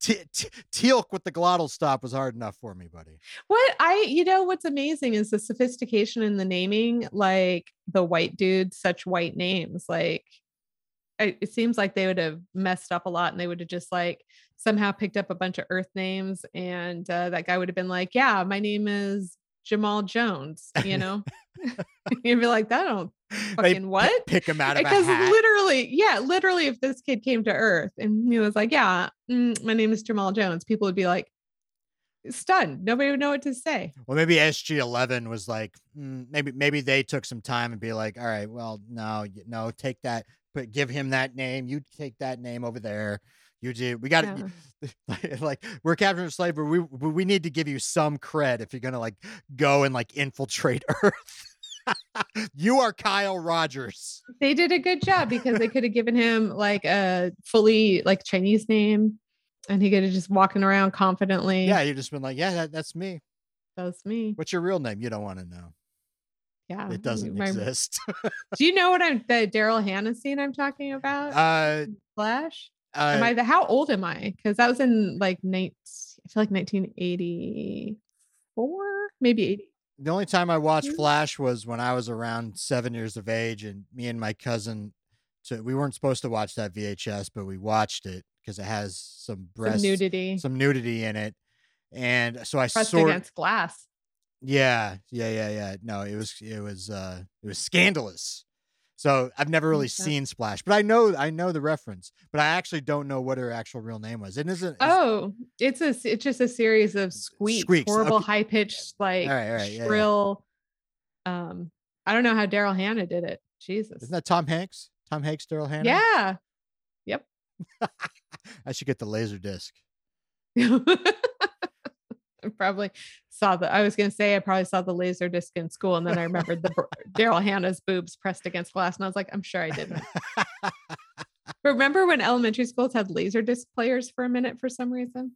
Te- te- Teal'c with the glottal stop was hard enough for me, buddy. What I, you know, what's amazing is the sophistication in the naming. Like the white dudes, such white names. Like I, it seems like they would have messed up a lot, and they would have just like somehow picked up a bunch of Earth names, and uh, that guy would have been like, "Yeah, my name is Jamal Jones." You know, you'd be like, "That don't They fucking what?" Pick him out of because literally, yeah, literally, if this kid came to Earth and he was like, "Yeah, mm, my name is Jamal Jones," people would be like stunned. Nobody would know what to say. Well, maybe SG11 was like, mm, maybe maybe they took some time and be like, all right, well, no, no, take that, but give him that name. You take that name over there. You do. We got to Yeah. like we're capturing a slave, but we we we need to give you some cred if you're gonna like go and like infiltrate Earth. you are Kyle Rogers. They did a good job because they could have given him like a fully like Chinese name and he could have just walking around confidently. Yeah, you just been like, yeah, that, that's me. That's me. What's your real name? You don't want to know. Yeah. It doesn't my- exist. Do you know what I'm the Daryl Hannah scene I'm talking about? uh, Splash? uh, am I the how old am I? Because that was in like night I feel like 1984, maybe 80. the only time I watched. Splash was when I was around seven years of age, and me and my cousin. So we weren't supposed to watch that VHS, but we watched it because it has some Some nudity some nudity in it, and so I pressed sort. against glass. Yeah, yeah, yeah, yeah. No, it was it was uh it was scandalous. So I've never really Okay. seen Splash, but I know I know the reference, but I actually don't know what her actual real name was. It isn't. Oh, it's a it's just a series of squeaks, Squeaks, horrible okay. high pitched like All right, all right, yeah, yeah. shrill. Um, I don't know how Daryl Hannah did it. Jesus. Isn't that Tom Hanks? Tom Hanks, Daryl Hannah. yeah. Yep. I should get the laser disc. I probably saw the. I was gonna say I probably saw the laser disc in school, and then I remembered the Daryl Hannah's boobs pressed against glass, and I was like, I'm sure I didn't. Remember when elementary schools had laser disc players for a minute for some reason?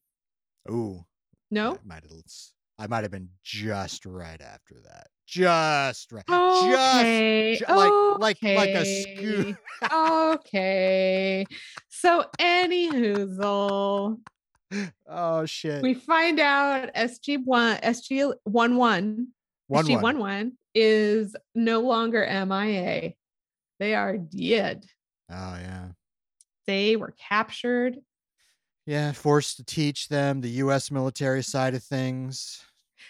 Ooh, No. I might have. I might have been just right after that. Just right. Okay. ju- like- like- like a scoop. okay, okay. So, any hoozle, Oh shit. we find out SG one SG one one one SG one. one one is no longer MIA. They are dead. Oh yeah. They were captured. Yeah, forced to teach them the U.S. military side of things.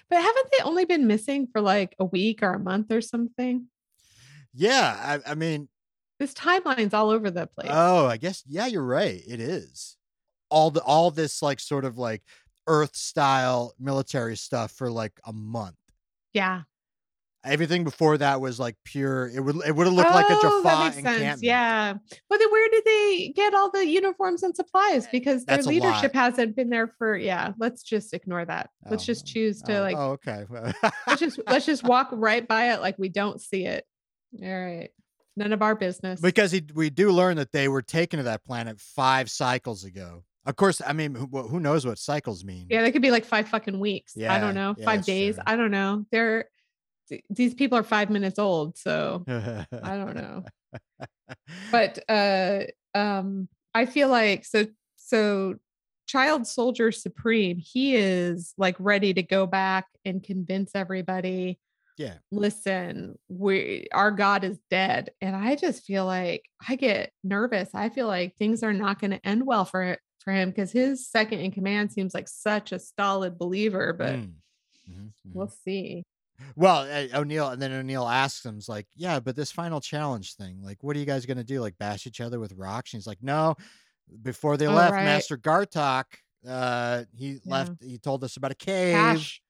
But haven't they only been missing for like a week or a month or something? Yeah, I, I mean, This timeline's all over the place. oh, I guess yeah, you're right. It is all the all this like sort of like Earth style military stuff for like a month. yeah. Everything before that was like pure. It would it would have looked like a Oh, Jaffa encampment. Yeah. But then where did they get all the uniforms and supplies? Because their That's leadership hasn't been there for yeah. Let's just ignore that. Let's Oh, just choose to oh, like Oh, okay. let's just let's just walk right by it like we don't see it. All right. None of our business. because he, we do learn that they were taken to that planet five cycles ago. Of course, I mean, who, who knows what cycles mean? yeah, they could be like five fucking weeks. Yeah, I don't know. yeah, five days. I don't know. They're th- these people are five minutes old, so I don't know. but uh um i feel like so so child soldier supreme he is like ready to go back and convince everybody yeah. listen we our god is dead and i just feel like i get nervous i feel like things are not going to end well for for him because his second in command seems like such a stolid believer but Mm. Mhm, mhm. we'll see Well, uh, O'Neill, and then O'Neill asks him, "Is like, yeah, but this final challenge thing, like, what are you guys gonna do? Like, bash each other with rocks?" And he's like, "No." Before they Oh, left, right. Master Gartok, uh, he left. He told us about a cave. cash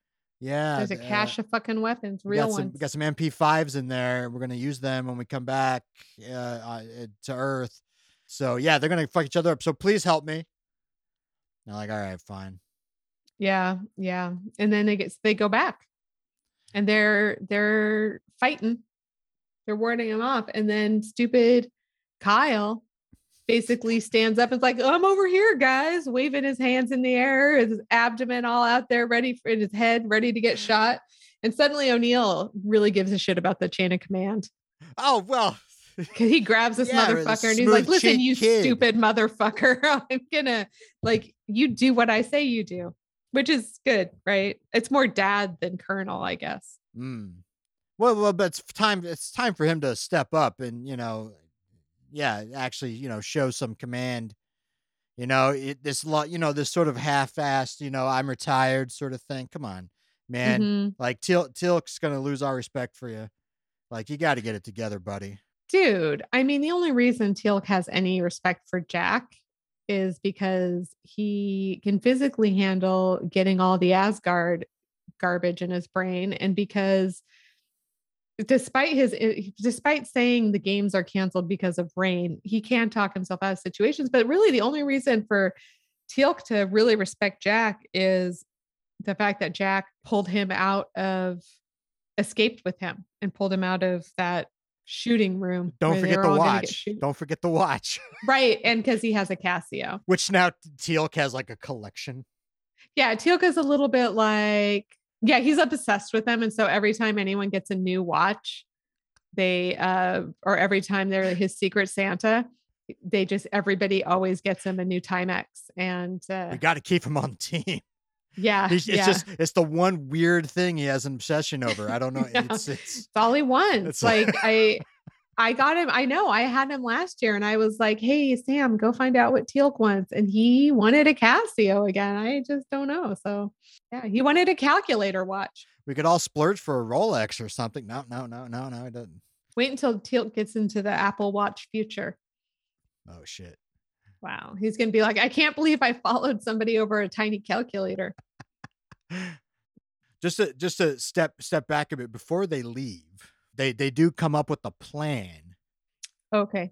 Yeah, there's a uh, cache of fucking weapons we real some, ones we got some MP5s in there. We're gonna use them when we come back uh, uh, to Earth. So yeah, they're gonna fuck each other up. So please help me. They're like, all right, fine. Yeah, yeah. And then they get they go back and they're they're fighting. They're warding him off. And then stupid Kyle basically stands up and is like, I'm over here, guys, waving his hands in the air, his abdomen all out there, ready for in his head, ready to get shot. And suddenly O'Neill really gives a shit about the chain of command. Oh well. Cause he grabs this Yeah, motherfucker and he's like, listen, you kid." stupid motherfucker. I'm gonna like you do what I say you do, which is good, right? It's more dad than colonel, I guess. Mm. Well, well, but it's time. It's time for him to step up and you know, yeah, actually, you know, show some command. You know, it, this lot, you know, this sort of half-assed, you know, I'm retired sort of thing. Come on, man. Mhm. Like Til Teal'c's gonna lose our respect for you. Like you got to get it together, buddy. Dude, I mean, the only reason Teal'c has any respect for Jack is because he can physically handle getting all the Asgard garbage in his brain, and because despite his eh, despite saying the games are canceled because of rain, he can talk himself out of situations. But really, the only reason for Teal'c to really respect Jack is the fact that Jack pulled him out of escaped with him and pulled him out of that shooting room. Don't forget the watch. Don't forget the watch, Right. And because he has a Casio. which now Teal'c has like a collection. Yeah. Teal'c's a little bit like, yeah, he's obsessed with them. And so every time anyone gets a new watch, they, uh, or every time they're his secret Santa, they just, everybody always gets him a new Timex. And uh, We got to keep him on the team. Yeah, it's yeah. just it's the one weird thing he has an obsession over. I don't know. It's it's It's all he wants. It's like I I got him. I know I had him last year and I was like, hey Sam, go find out what Teal'c wants. And he wanted a Casio again. I just don't know. So yeah, he wanted a calculator watch. we could all splurge for a Rolex or something. No, no, no, no, no. It doesn't. Wait until Teal'c gets into the Apple Watch future. Oh shit. Wow. He's gonna be like, I can't believe I followed somebody over a tiny calculator. just to just to step step back a bit before they leave, they they do come up with a plan. Okay.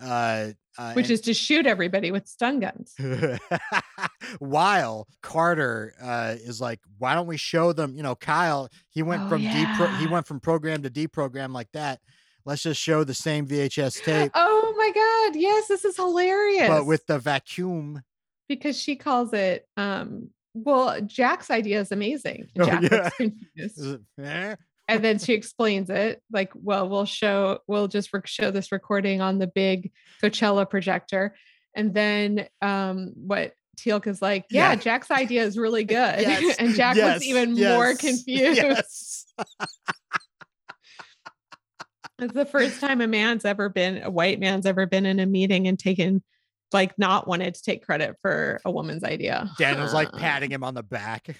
Uh, uh Which and- is to shoot everybody with stun guns. while Carter uh, is like, why don't we show them? You know, Kyle, he went Oh, from depro- he went from program to deprogram like that. Let's just show the same VHS tape, Oh my god. Yes, this is hilarious. but with the vacuum. because she calls it um well jack's idea is amazing Oh, jack yeah. Is it- eh? and then she explains it like well we'll show we'll just rec- show this recording on the big coachella projector and then um what Teal'c is like, yeah, Yeah. Jack's idea is really good. Yes, and Jack yes, looks even more yes, confused. It's the first time a man's ever been, a white man's ever been in a meeting and taken, like, not wanted to take credit for a woman's idea. Daniel's like patting him on the back.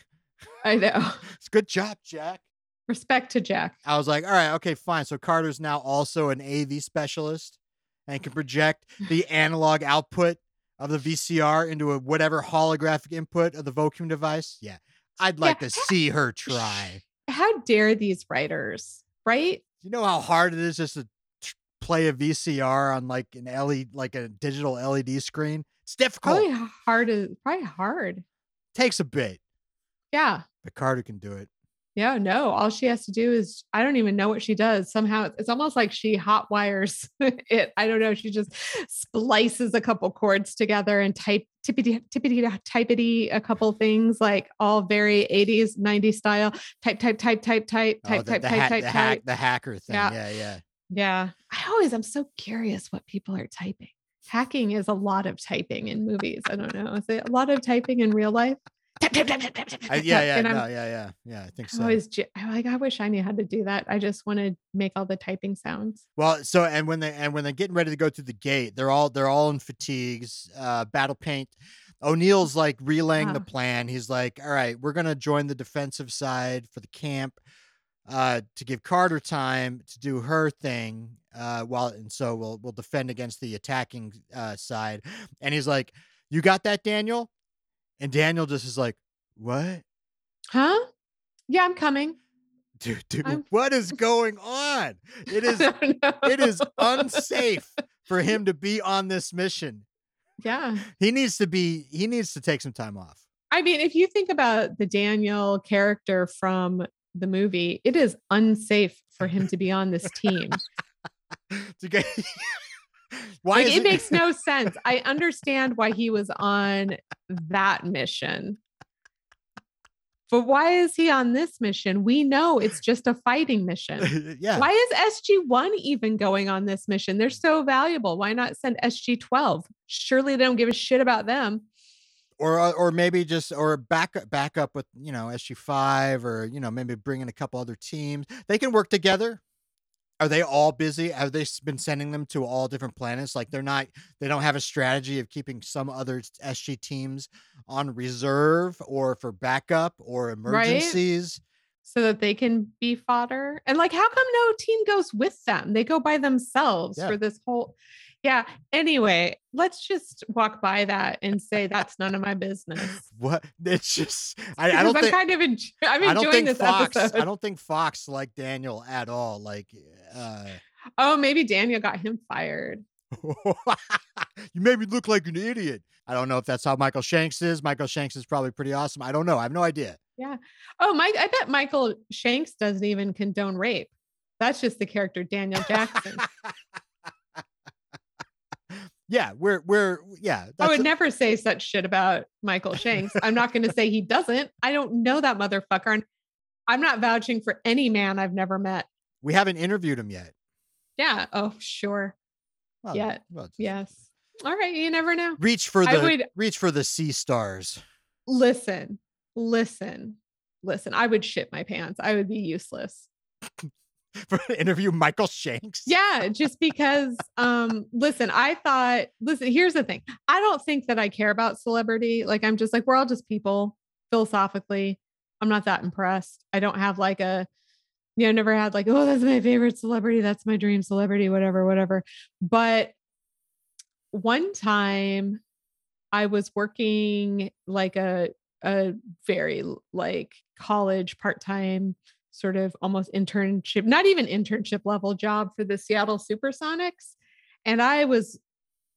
I know. It's good job, Jack. Respect to Jack. I was like, all right, okay, fine. So Carter's now also an AV specialist and can project the analog output of the VCR into a whatever holographic input of the vacuum device. Yeah, I'd like Yeah. to see her try. How dare these writers, right? You know how hard it is just to tr- play a VCR on like an LED, like a digital LED screen. It's difficult. Probably hard. Is probably hard. Takes a bit, Yeah. but Carter can do it. Yeah, no. All she has to do is I don't even know what she does. Somehow it's, almost like she hot wires it. I don't know. She just splices a couple chords together and type tippity tippity typity a couple things like all very 80s 90s style. Type type type type type Oh, type the, type the, type hack- type the, hack- type. the hacker thing. Yeah. Yeah, yeah. Yeah. I always I'm so curious what people are typing. Hacking is a lot of typing in movies. I don't know. Is it a lot of typing in real life? Tap, tap, tap, tap, tap, tap, I, yeah, yeah, no, yeah, yeah, yeah. I think I so. always I'm like I wish I knew how to do that. I just want to make all the typing sounds. Well, so and when they and when they're getting ready to go through the gate, they're all they're all in fatigues, uh, battle paint. O'Neill's like relaying the Ah. plan. He's like, "All right, we're gonna join the defensive side for the camp, uh, to give Carter time to do her thing, uh, while and so we'll we'll defend against the attacking uh side." And he's like, "You got that, Daniel?" And Daniel just is like, "What, Huh? Yeah, I'm coming. dude? Dude, what is going on? It is it is unsafe for him to be on this mission. Yeah. He needs to be he needs to take some time off. I mean, if you think about the Daniel character from the movie, it is unsafe for him to be on this team. Why like, is it makes no sense. I understand why he was on that mission. But why is he on this mission? We know it's just a fighting mission. yeah. Why is SG1 even going on this mission? They're so valuable. Why not send SG12? Surely they don't give a shit about them. Or uh, or maybe just or back back up with, you know, SG5 or you know, maybe bring in a couple other teams. They can work together. Are they all busy? Have they been sending them to all different planets? Like they're not they don't have a strategy of keeping some other SG teams on reserve or for backup or emergencies. so that they can be fodder. And like, how come no team goes with them? They go by themselves Yeah. for this whole. Yeah. Anyway, let's just walk by that and say that's none of my business. What? It's just I, I don't I'm think kind of enjoy- I'm I don't enjoying think this Fox. episode. I don't think Fox like Daniel at all. Like, uh, Oh, maybe Daniel got him fired. you made me look like an idiot. I don't know if that's how Michael Shanks is. Michael Shanks is probably pretty awesome. I don't know. I have no idea. Yeah. Oh, Mike, I bet Michael Shanks doesn't even condone rape. That's just the character Daniel Jackson. yeah, we're we're yeah. I would a- never say such shit about Michael Shanks. I'm not going to say he doesn't. I don't know that motherfucker. And I'm not vouching for any man I've never met. we haven't interviewed him yet. Yeah. Oh, sure. Well, Yeah, well, Yes. All right. You never know. Reach for the would- reach for the sea stars. Listen, listen, listen. I would shit my pants. I would be useless. For interview Michael Shanks. Yeah. Just because, um, listen, I thought, listen, here's the thing. I don't think that I care about celebrity. Like, I'm just like, we're all just people philosophically. I'm not that impressed. I don't have like a, you know, never had like, oh, that's my favorite celebrity. That's my dream celebrity, whatever, whatever. But one time I was working like a, a very like college part-time sort of almost internship, not even internship level job for the Seattle Supersonics. And I was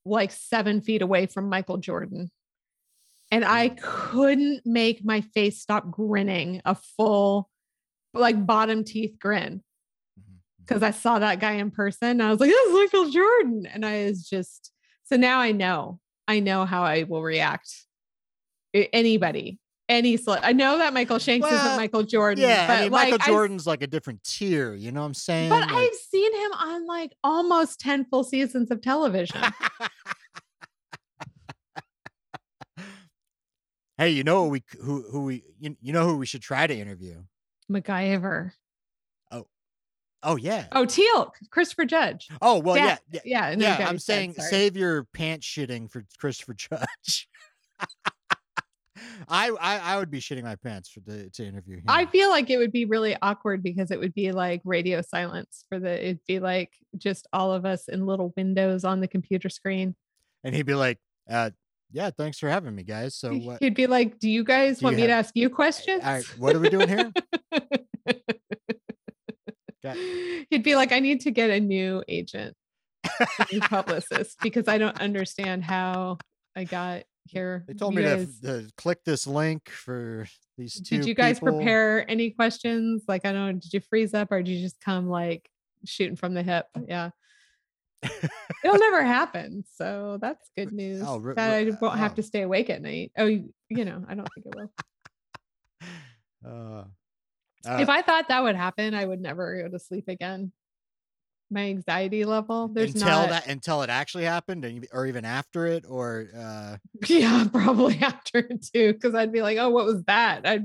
like seven feet away from Michael Jordan. And I couldn't make my face stop grinning a full, like bottom teeth grin Mhm, mhm. because I saw that guy in person. I was like, this is Michael Jordan. And I was just, so now I know, I know how I will react. Anybody, any, cele- I know that Michael Shanks Well, isn't Michael Jordan. Yeah, but I mean, like, Michael I- Jordan's like a different tier. You know what I'm saying? but Like- I've seen him on like almost 10 full seasons of television. hey, you know who we who who we you, you know who we should try to interview? MacGyver. Oh, oh yeah. Oh, Teal, Christopher Judge. Oh well, Yeah, yeah, yeah. Yeah. yeah, I'm saying save your pants shitting for Christopher Judge. I, I I would be shitting my pants for the to interview him. I feel like it would be really awkward because it would be like radio silence for the, it'd be like just all of us in little windows on the computer screen. and he'd be like, uh, "Yeah, thanks for having me, guys." So what? He'd be like, Do you guys Do want you me to ask you questions? All right, what are we doing here? He'd be like, I need to get a new agent, a new publicist, because I don't understand how I got here. They told You me to, guys- to click this link for these two. did you guys people. prepare any questions? Like, I don't know, did you freeze up or did you just come like shooting from the hip? Yeah. It'll never happen. So that's good news. Oh, re- that I won't have oh. to stay awake at night. Oh, you, you know, I don't think it will. Uh, if uh, I thought that would happen, I would never go to sleep again. My anxiety level, there's until not. that until it actually happened, and, or even after it, or uh, Yeah, probably after it too, because I'd be like, "Oh, what was that?" I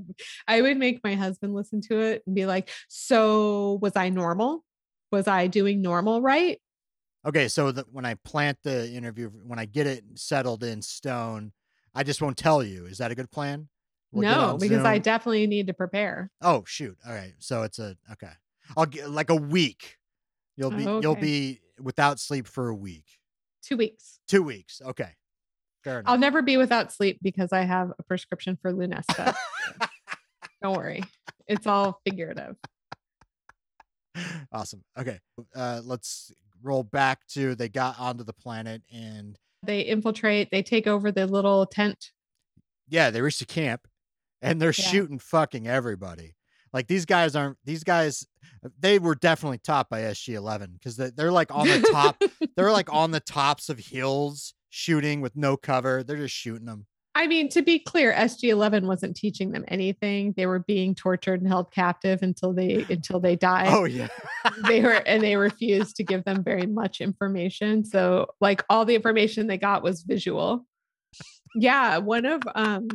I would make my husband listen to it and be like, "So was I normal? Was I doing normal right?" okay. So that when I plant the interview, when I get it settled in stone, I just won't tell you. Is that a good plan? We'll no, because I definitely need to prepare. Oh shoot! All right, so it's a okay. I'll get like a week. You'll be Oh, you'll be without sleep for a week, Two weeks. two weeks. Okay, fair enough. I'll never be without sleep because I have a prescription for Lunesta. Don't worry, it's all figurative. awesome. Okay, uh, let's roll back to they got onto the planet and They infiltrate. They take over the little tent. yeah, they reached the camp and they're Yeah. shooting fucking everybody. Like these guys aren't these guys they were definitely topped by SG11 because they, they're like on the top they're like on the tops of hills shooting with no cover. They're just shooting them. I mean, to be clear, SG Eleven wasn't teaching them anything. They were being tortured and held captive until they until they died. Oh yeah. They were and they refused to give them very much information. So like all the information they got was visual. Yeah, one of um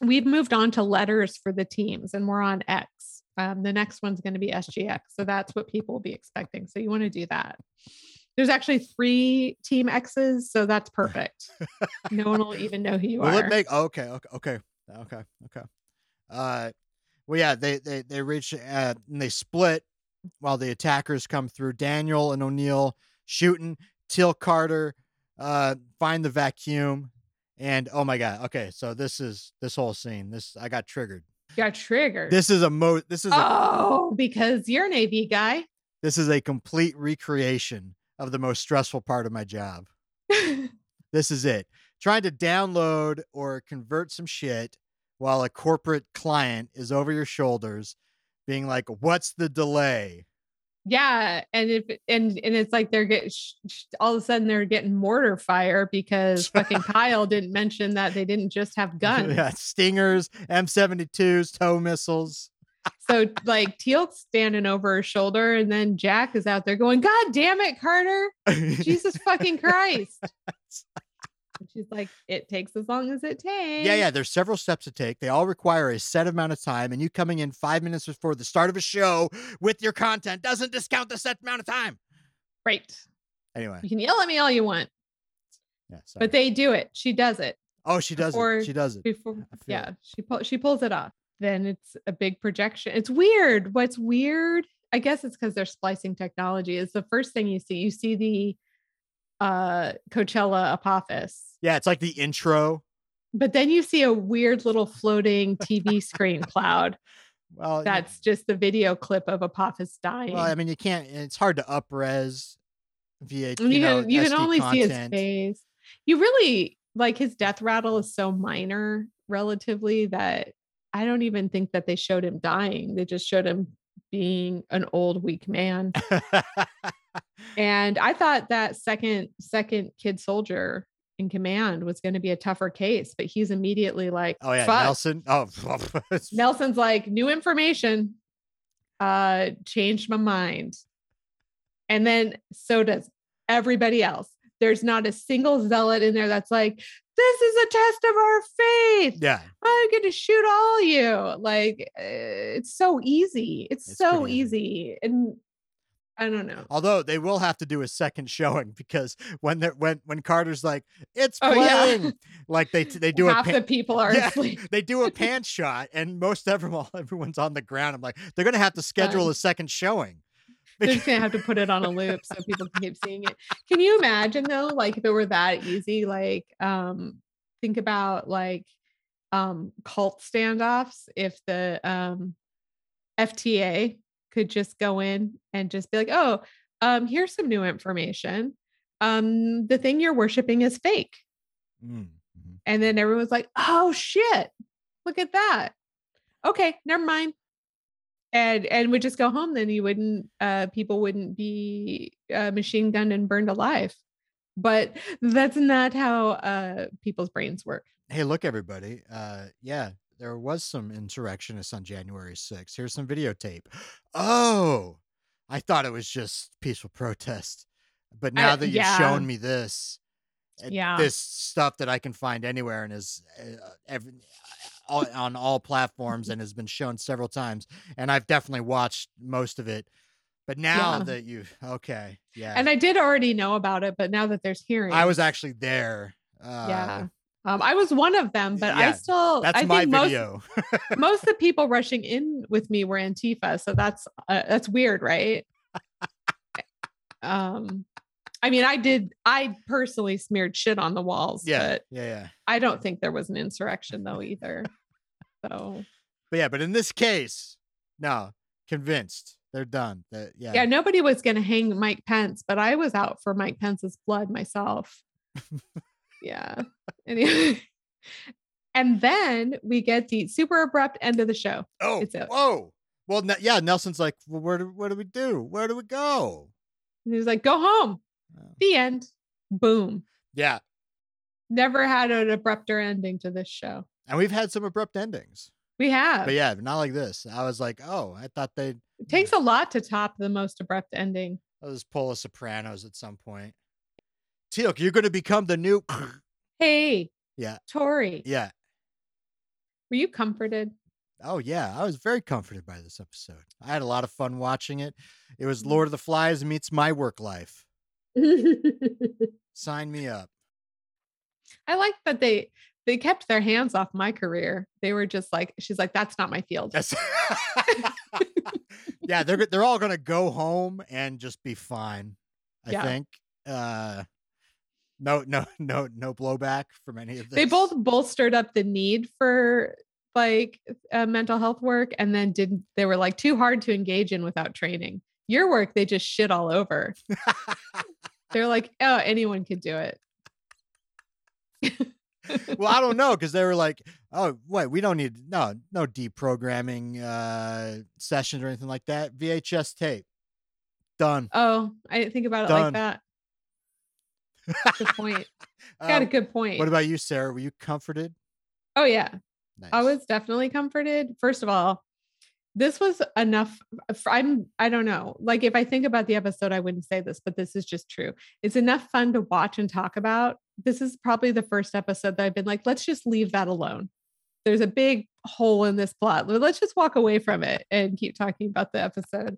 we've moved on to letters for the teams and we're on X. Um, the next one's going to be SGX. So that's what people will be expecting. So you want to do that. There's actually three team X's, so that's perfect. no one will even know who you Will are. it make oh, okay, okay, okay, okay, okay. Uh, well, yeah, they they they reach uh, and they split while the attackers come through. Daniel and O'Neill shooting. Till Carter uh find the vacuum, and oh my god, okay, so this is this whole scene. This I got triggered. got triggered. This is a mo. This is a oh, because you're an AV guy. this is a complete recreation of the most stressful part of my job. This is it. Trying to download or convert some shit while a corporate client is over your shoulders being like, "What's the delay?" Yeah, and if and and it's like they're getting all of a sudden they're getting mortar fire because fucking Kyle didn't mention that they didn't just have guns. yeah, stingers, M72s, tow missiles. So like Teal'c's standing over her shoulder, and then Jack is out there going, "God damn it, Carter! Jesus fucking Christ!" She's like, "It takes as long as it takes." yeah, yeah. There's several steps to take. They all require a set amount of time, and you coming in five minutes before the start of a show with your content doesn't discount the set amount of time. Right. Anyway, You can yell at me all you want, yeah. Sorry. but they do it. She does it. oh, she does before- it. She does it. before yeah it. she pull, she pulls it off then it's a big projection it's weird what's weird i guess it's because they're splicing technology is the first thing you see you see the uh coachella apophis. Yeah, it's like the intro. but then you see a weird little floating tv screen cloud. Well, that's just the video clip of apophis dying. Well, I mean, you can't. It's hard to upres via you, you, know can, you can only see his face. You really like his death rattle is so minor relatively that i don't even think that they showed him dying. They just showed him being an old weak man and i thought that second second kid soldier in command was going to be a tougher case but he's immediately like oh yeah, "Fuck." Nelson. Oh, nelson's like new information uh changed my mind and then so does everybody else there's not a single zealot in there that's like this is a test of our faith yeah. i'm gonna shoot all you like uh, it's so easy it's, It's so easy. easy. and i don't know Although they will have to do a second showing because when they're when when Carter's like it's Oh, yeah. playing, like they they do a half pan, the people are Yeah. asleep they do a pan shot and most everyone everyone's on the ground. I'm like they're gonna have to schedule a second showing. They're just gonna have to put it on a loop so people can keep seeing it can you imagine though like if it were that easy like um think about like um cult standoffs if the um fta could just go in and just be like oh um here's some new information um the thing you're worshiping is fake Mm, mhm. And then everyone's like, oh shit, look at that. Okay, never mind. And and would just go home, then you wouldn't uh people wouldn't be uh, machine gunned and burned alive. But that's not how uh people's brains work. Hey, look, everybody. Uh, yeah, there was some insurrectionists on January 6th. Here's some videotape. Oh, I thought it was just peaceful protest. But now that you've yeah. shown me this, Yeah. this stuff that I can find anywhere and is uh, every, all, on all platforms and has been shown several times, and I've definitely watched most of it. But now Yeah. that you, okay, yeah, And I did already know about it, but now that there's hearing, I was actually there. Uh, yeah. Um, I was one of them, but I still that's I my think most most of the people rushing in with me were Antifa, so that's uh, that's weird, right? um, I mean, I did. I personally smeared shit on the walls, yeah, but yeah, yeah. I don't think there was an insurrection though either. So But yeah, but in this case, no, convinced they're done. That yeah, yeah, nobody was going to hang Mike Pence, but I was out for Mike Pence's blood myself. yeah. Anyway. And then we get the super abrupt end of the show. Oh, it's a- whoa. Well, yeah, Nelson's like, well, where do what do we do? Where do we go? And he was like, go home. Oh. The end. Boom. Yeah, Never had an abrupter ending to this show. and we've had some abrupt endings, We have. but yeah, not like this. I was like, oh, I thought they'd It takes a lot to top the most abrupt ending. I'll just pull a Sopranos at some point. Teal'c, you're going to become the new. Hey. Yeah. Tori, yeah. were you comforted? Oh yeah, I was very comforted by this episode. I had a lot of fun watching it. It was Mm. Lord of the Flies meets my work life. Sign me up. I like that they they kept their hands off my career. They were just like, she's like, that's not my field. That's yeah, they're they're all gonna go home and just be fine. I Yeah. think. Uh, no, no, no, no blowback from any of this. They both bolstered up the need for like uh, mental health work and then didn't they were like too hard to engage in without training. Your work, they just shit all over. They're like, oh, anyone could do it. well, I don't know because they were like, "Oh, wait, we don't need no no deprogramming uh, sessions or anything like that. VHS tape, done." Oh, I didn't think about it Done. like that. Good point. Got a Um, good point. What about you, Sarah? Were you comforted? oh yeah, Nice. I was definitely comforted. First of all, this was enough. Uh, f- I'm, I don't know. Like, if I think about the episode, I wouldn't say this, but this is just true. It's enough fun to watch and talk about. This is probably the first episode that I've been like, let's just leave that alone. There's a big hole in this plot. Let's just walk away from it and keep talking about the episode.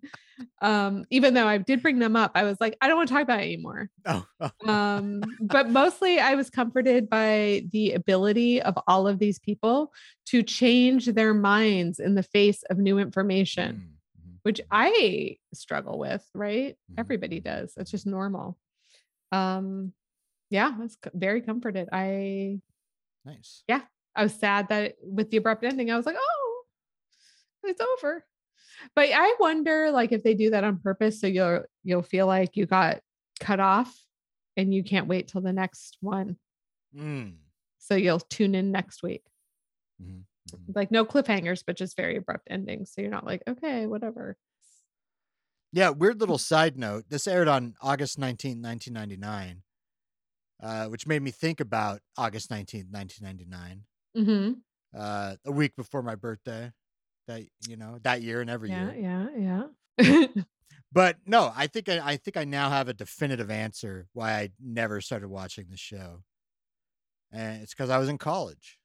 Um, even though I did bring them up, I was like, I don't want to talk about it anymore Oh, oh, um but mostly i was comforted by the ability of all of these people to change their minds in the face of new information mm, mhm. which i struggle with right Mhm, everybody mhm, does it's mhm. just normal um yeah i was very comforted i nice. I was sad that with the abrupt ending i was like oh it's over. But i wonder like if they do that on purpose so you'll you'll feel like you got cut off and you can't wait till the next one. Mm, so you'll tune in next week. Mhm, mhm. like no cliffhangers but just very abrupt endings so you're not like okay whatever. Yeah, weird little side note. This aired on August 19th, 1999, uh, which made me think about August 19th, 1999, mm-hmm. uh, a week before my birthday. That you know, that year and every yeah year. yeah yeah yeah. But no, I think I, I think I now have a definitive answer why I never started watching the show, and it's because I was in college.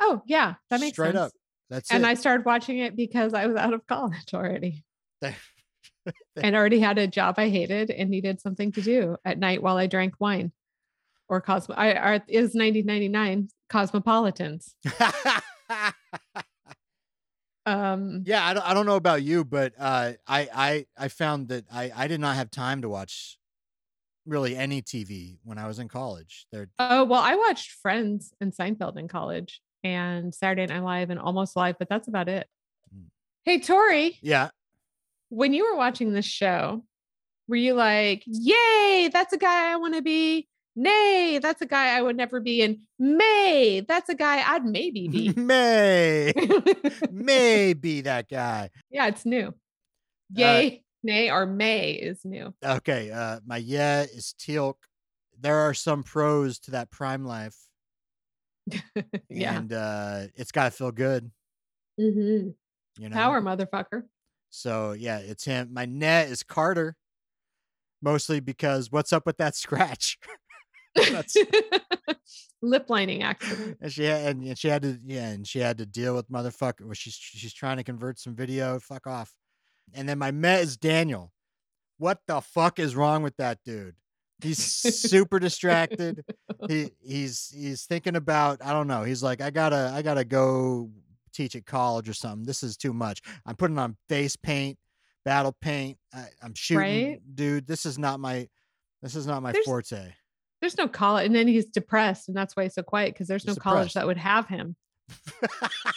oh yeah that makes sense. Straight sense up. That's and it. i started watching it because i was out of college already and already had a job I hated and needed something to do at night while I drank wine. Or Cosmo I are is 1999 Cosmopolitans. Um yeah, I don't, I don't know about you, but uh, I I I found that I I did not have time to watch really any TV when I was in college. There, oh well I watched Friends and Seinfeld in college and Saturday Night Live and Almost Live, but that's about it. Mm. Hey Tori, yeah, when you were watching this show, were you like, yay, that's a guy I want to be? Nay, that's a guy I would never be. And May, that's a guy I'd maybe be. May, may be that guy. yeah, it's new. Yay, nay, or May is new. Okay, uh, my yeah is Teal'c. There are some pros to that prime life, yeah. and uh, it's got to feel good. Mm-hmm. You know, Power, motherfucker. So yeah, it's him. My net is Carter, mostly because what's up with that scratch? Lip lining accident. and she had and she had to yeah, and she had to deal with motherfucker. Well, she's she's trying to convert some video. Fuck off. And then my met is Daniel. What the fuck is wrong with that dude? He's super distracted. He he's he's thinking about I don't know. He's like I gotta I gotta go teach at college or something. This is too much. I'm putting on face paint, battle paint. I, I'm shooting, Right? dude. This is not my this is not my There's- forte. There's no college, and then he's depressed, and that's why he's so quiet because there's He's no college that would have him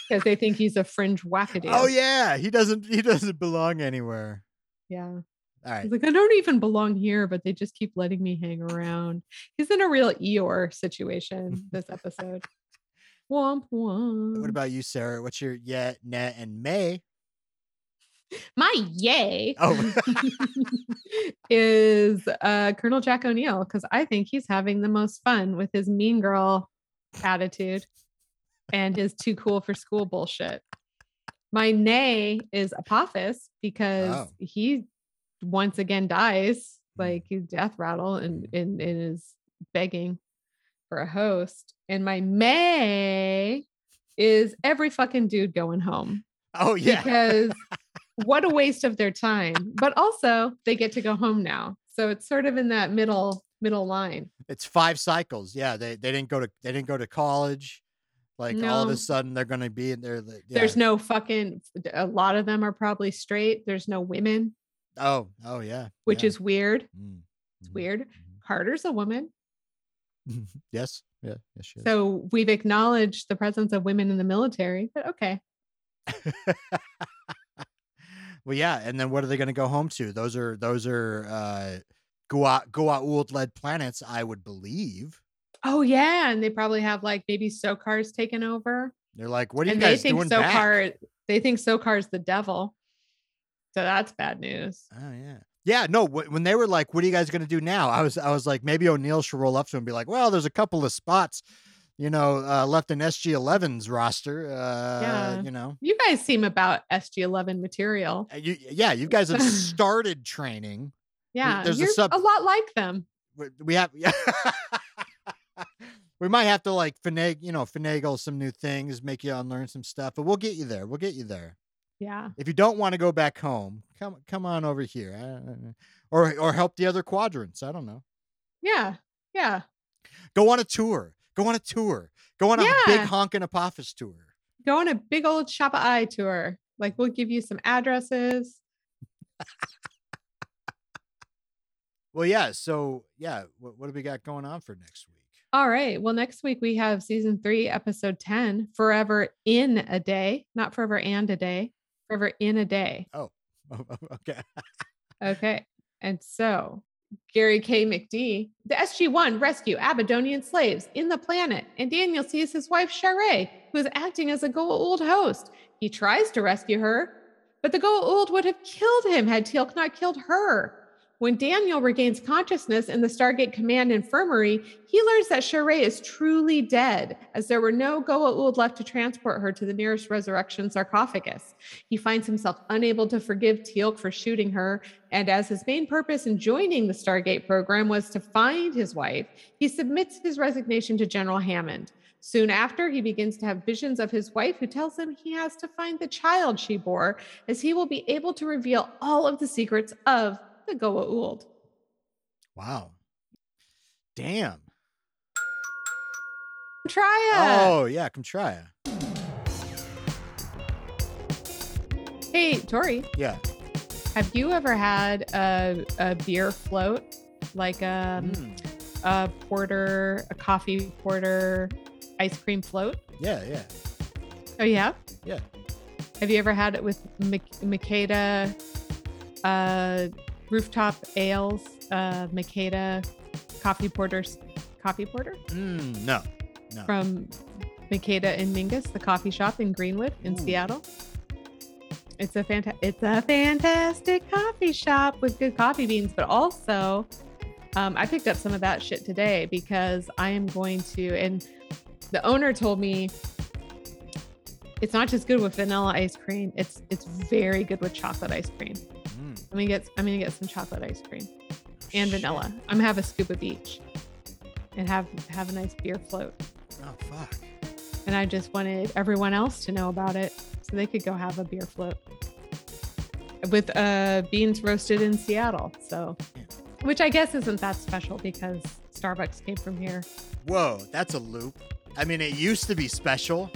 because they think he's a fringe wackadoo. oh yeah, he doesn't he doesn't belong anywhere. yeah. All right. He's like, I don't even belong here, but they just keep letting me hang around. He's in a real Eeyore situation this episode. womp womp. What about you, Sarah? What's your yeah, net, and May? My yay Oh, is uh Colonel Jack O'Neill because I think he's having the most fun with his mean girl attitude and his too cool for school bullshit. My nay is Apophis because Oh. he once again dies Mm. like he's death rattle and, and, and is begging for a host. And my May is every fucking dude going home oh yeah. because what a waste of their time. But also they get to go home now. So it's sort of in that middle middle line. It's five cycles. Yeah, they they didn't go to they didn't go to college. Like all of a sudden they're gonna be in there. Yeah. There's no fucking a lot of them are probably straight. There's no women, oh oh yeah, which yeah. is weird. Mm, It's mhm, weird. Carter's a woman. yes, yeah, yes, she is. So we've acknowledged the presence of women in the military, but okay. well, yeah, and then what are they going to go home to? Those are those are uh, Goa Goa'uld led planets, I would believe. Oh yeah, and they probably have like maybe Sokar's taken over. They're like, what are you and they guys think doing back? They think Sokar's the devil. So that's bad news. Oh yeah, yeah. No, wh- when they were like, "What are you guys going to do now?" I was I was like, maybe O'Neill should roll up to him and be like, "Well, there's a couple of spots." You know, uh, left in SG11's roster. Uh, Yeah. You know, You guys seem about SG11 material. Uh, you, yeah, you guys have started training. Yeah, there's a you're a, sub- lot like them. we- we have we might have to like finagle you know finagle some new things make you unlearn some stuff but we'll get you there we'll get you there Yeah. if you don't want to go back home come come on over here or or help the other quadrants i don't know Yeah. Yeah. go on a tour go on a tour go on a big Yeah. honkin' apophis tour Go on a big old Chappa'ai tour. Like we'll give you some addresses. well yeah so yeah what, what do we got going on for next week All right. Well, next week we have season three, episode 10, Forever in a Day, not Forever and a Day, Forever in a Day. Oh, oh, oh okay Okay. And so Gary K. McD, the SG-1 rescue Abydonian slaves in the planet, and Daniel sees his wife Sha're, who is acting as a Goa'uld host. He tries to rescue her, but the Goa'uld would have killed him had Teal'c not killed her. When Daniel regains consciousness in the Stargate Command infirmary, he learns that Sha're is truly dead, as there were no Goa'uld left to transport her to the nearest resurrection sarcophagus. He finds himself unable to forgive Teal'c for shooting her, and as his main purpose in joining the Stargate program was to find his wife, he submits his resignation to General Hammond. Soon after, he begins to have visions of his wife who tells him he has to find the child she bore, as he will be able to reveal all of the secrets of the Goa'uld. wow damn Try it. oh yeah come try it Hey, Tori, yeah have you ever had a, a beer float? Like um, Mm. a porter, a coffee porter, ice cream float? yeah yeah Oh, you have? Yeah. Have you ever had it with Mak- Makeda uh, rooftop ales, uh, Makeda coffee porters? coffee porter Mm, no, no. from Makeda and Mingus, the coffee shop in Greenwood in Ooh. Seattle. It's a fanta- it's a fantastic coffee shop with good coffee beans, but also um, I picked up some of that shit today because I am going to and the owner told me it's not just good with vanilla ice cream, it's it's very good with chocolate ice cream. I'm gonna get I'm gonna get some chocolate ice cream and vanilla. I'm gonna have a scoop of each and have have a nice beer float. Oh fuck. And I just wanted everyone else to know about it so they could go have a beer float with uh beans roasted in Seattle. So Yeah. which I guess isn't that special because Starbucks came from here. Whoa, that's a loop. I mean, it used to be special.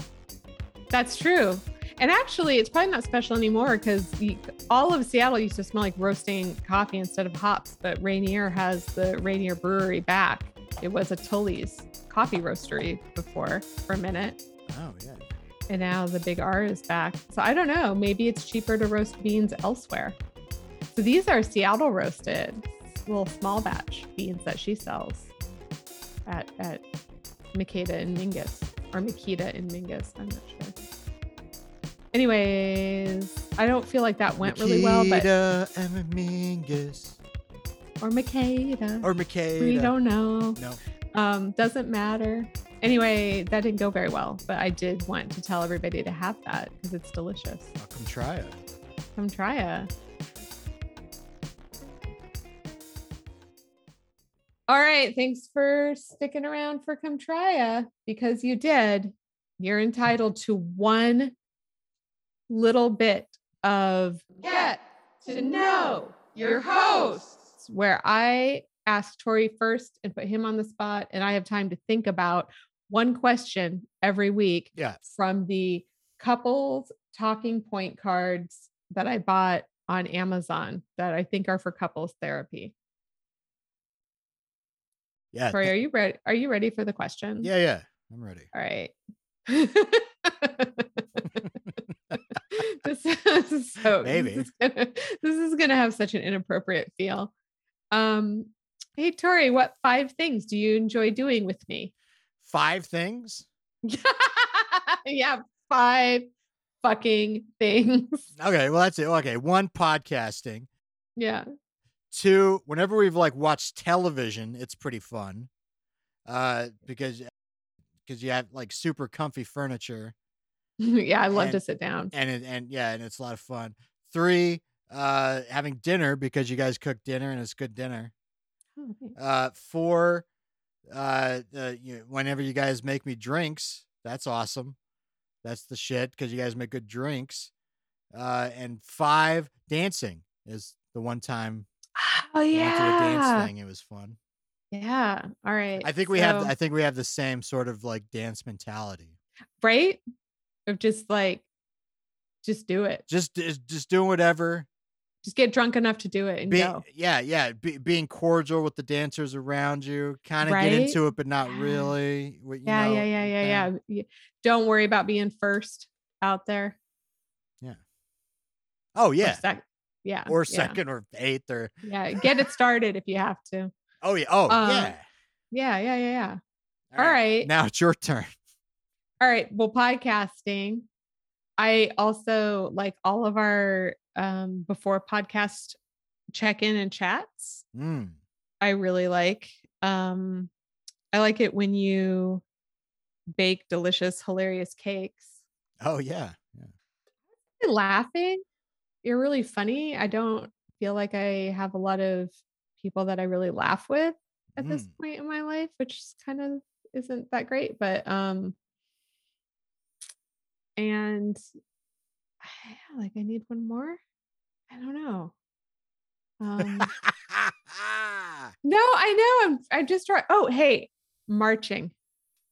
That's true. And actually, it's probably not special anymore because all of Seattle used to smell like roasting coffee instead of hops. But Rainier has the Rainier Brewery back. It was a Tully's coffee roastery before for a minute. Oh yeah. And now the big R is back. So I don't know. Maybe it's cheaper to roast beans elsewhere. So these are Seattle roasted, little small batch beans that she sells at at Makeda and Mingus or Makita and Mingus. I'm not sure. Anyways, I don't feel like that went really well, but and Mingus. or Makeda. Or Makeda. we don't know. No. Um, doesn't matter. Anyway, that didn't go very well, but I did want to tell everybody to have that because it's delicious. I'll come try it. Come try it. All right. Thanks for sticking around for Come Try Ya because you did. You're entitled to one little bit of get to know your hosts, where I ask Tori first and put him on the spot, and I have time to think about one question every week Yeah. from the couples talking point cards that I bought on Amazon that I think are for couples therapy. Yeah. Tori, th- are you ready? Are you ready for the question? yeah, yeah. I'm ready. All right. this, is so Maybe. This is, gonna, this is gonna have such an inappropriate feel. Um, hey Tori, what five things do you enjoy doing with me? Five things. yeah, five fucking things. Okay, well that's it. Okay, one podcasting. Yeah. Two, whenever we've like watched television, it's pretty fun. Uh, because because you have like super comfy furniture yeah, I love to sit down. and it, and yeah, and it's a lot of fun. Three, uh, having dinner because you guys cook dinner and it's good dinner. Oh. Uh, four, uh, uh you know, whenever you guys make me drinks, that's awesome. That's the shit because you guys make good drinks. Uh, and five, dancing is the one time Oh we went to a dance yeah. thing. It was fun. Yeah. All right. I think we have I think we have the same sort of like dance mentality. right? Of just like just do it. Just just doing whatever. Just get drunk enough to do it and Be, go. yeah, yeah. Be, being cordial with the dancers around you, kind of get into it, but not Yeah. really. what- you Yeah, know, yeah, yeah, yeah, kinda- yeah. Don't worry about being first out there. Yeah. Oh yeah, sec- yeah. or yeah, second or eighth or Yeah. Get it started if you have to. oh yeah, oh Um, yeah. Yeah, yeah, yeah, yeah. All right. Now it's your turn. All right. Well, podcasting. I also like all of our um before podcast check-in and chats. Mm. I really like. Um I like it when you bake delicious, hilarious cakes. Oh yeah, yeah. You're laughing. You're really funny. I don't feel like I have a lot of people that I really laugh with at this Mm. point in my life, which kind of isn't that great. But um and like I need one more. I don't know. Um no, I know. I'm I'm just trying. Oh, hey, marching.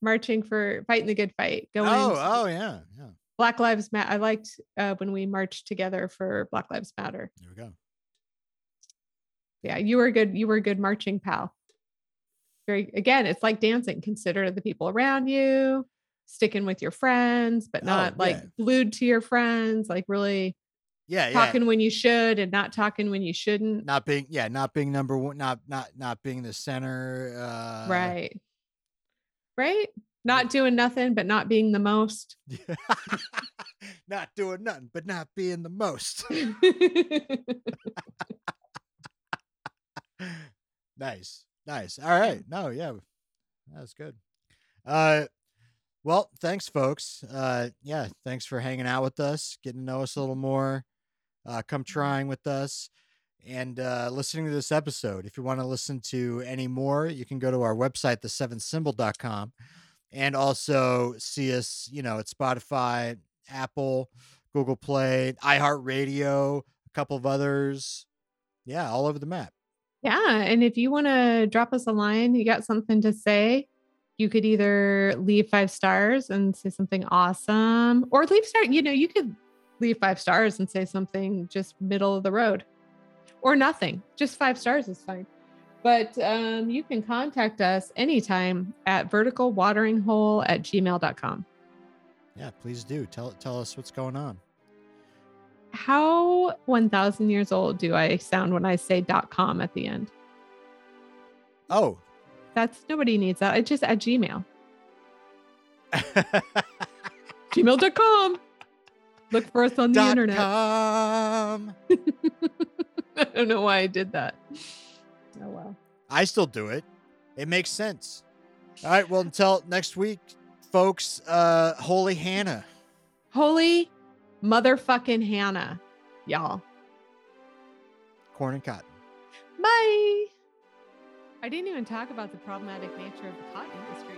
Marching for fighting the good fight. Going oh, oh yeah, yeah. Black Lives Matter. I liked uh, when we marched together for Black Lives Matter. There we go. Yeah, you were good. You were a good marching pal. Very again, it's like dancing. Consider the people around you, sticking with your friends, but Oh, not like yeah. glued to your friends. Like really Yeah, yeah. talking when you should and not talking when you shouldn't. Not being yeah, not being number one, not not not being the center. Uh, right. right? Not doing nothing, but not being the most. not doing nothing, but not being the most. nice. Nice. All right. No, yeah. That's good. Uh well, thanks folks. Uh yeah, thanks for hanging out with us, getting to know us a little more. Uh come trying with us and uh listening to this episode. If you want to listen to any more, you can go to our website the7symbol.com and also see us, you know, at Spotify, Apple, Google Play, iHeartRadio, a couple of others. Yeah, all over the map. Yeah. And if you want to drop us a line, you got something to say, you could either leave five stars and say something awesome or leave star, you know, you could leave five stars and say something just middle of the road or nothing. Just five stars is fine. But um, you can contact us anytime at verticalwateringhole at gmail.com. Yeah, please do. Tell tell us what's going on. How 1000 years old do I sound when I say dot .com at the end? Oh, That's nobody needs that. It's just at Gmail. Gmail.com. Look for us on the dot internet. com. I don't know why I did that. Oh well. I still do it. It makes sense. All right. Well, until next week, folks. Uh, Holy Hannah. Holy motherfucking Hannah, y'all. Corn and cotton. Bye. I didn't even talk about the problematic nature of the cotton industry.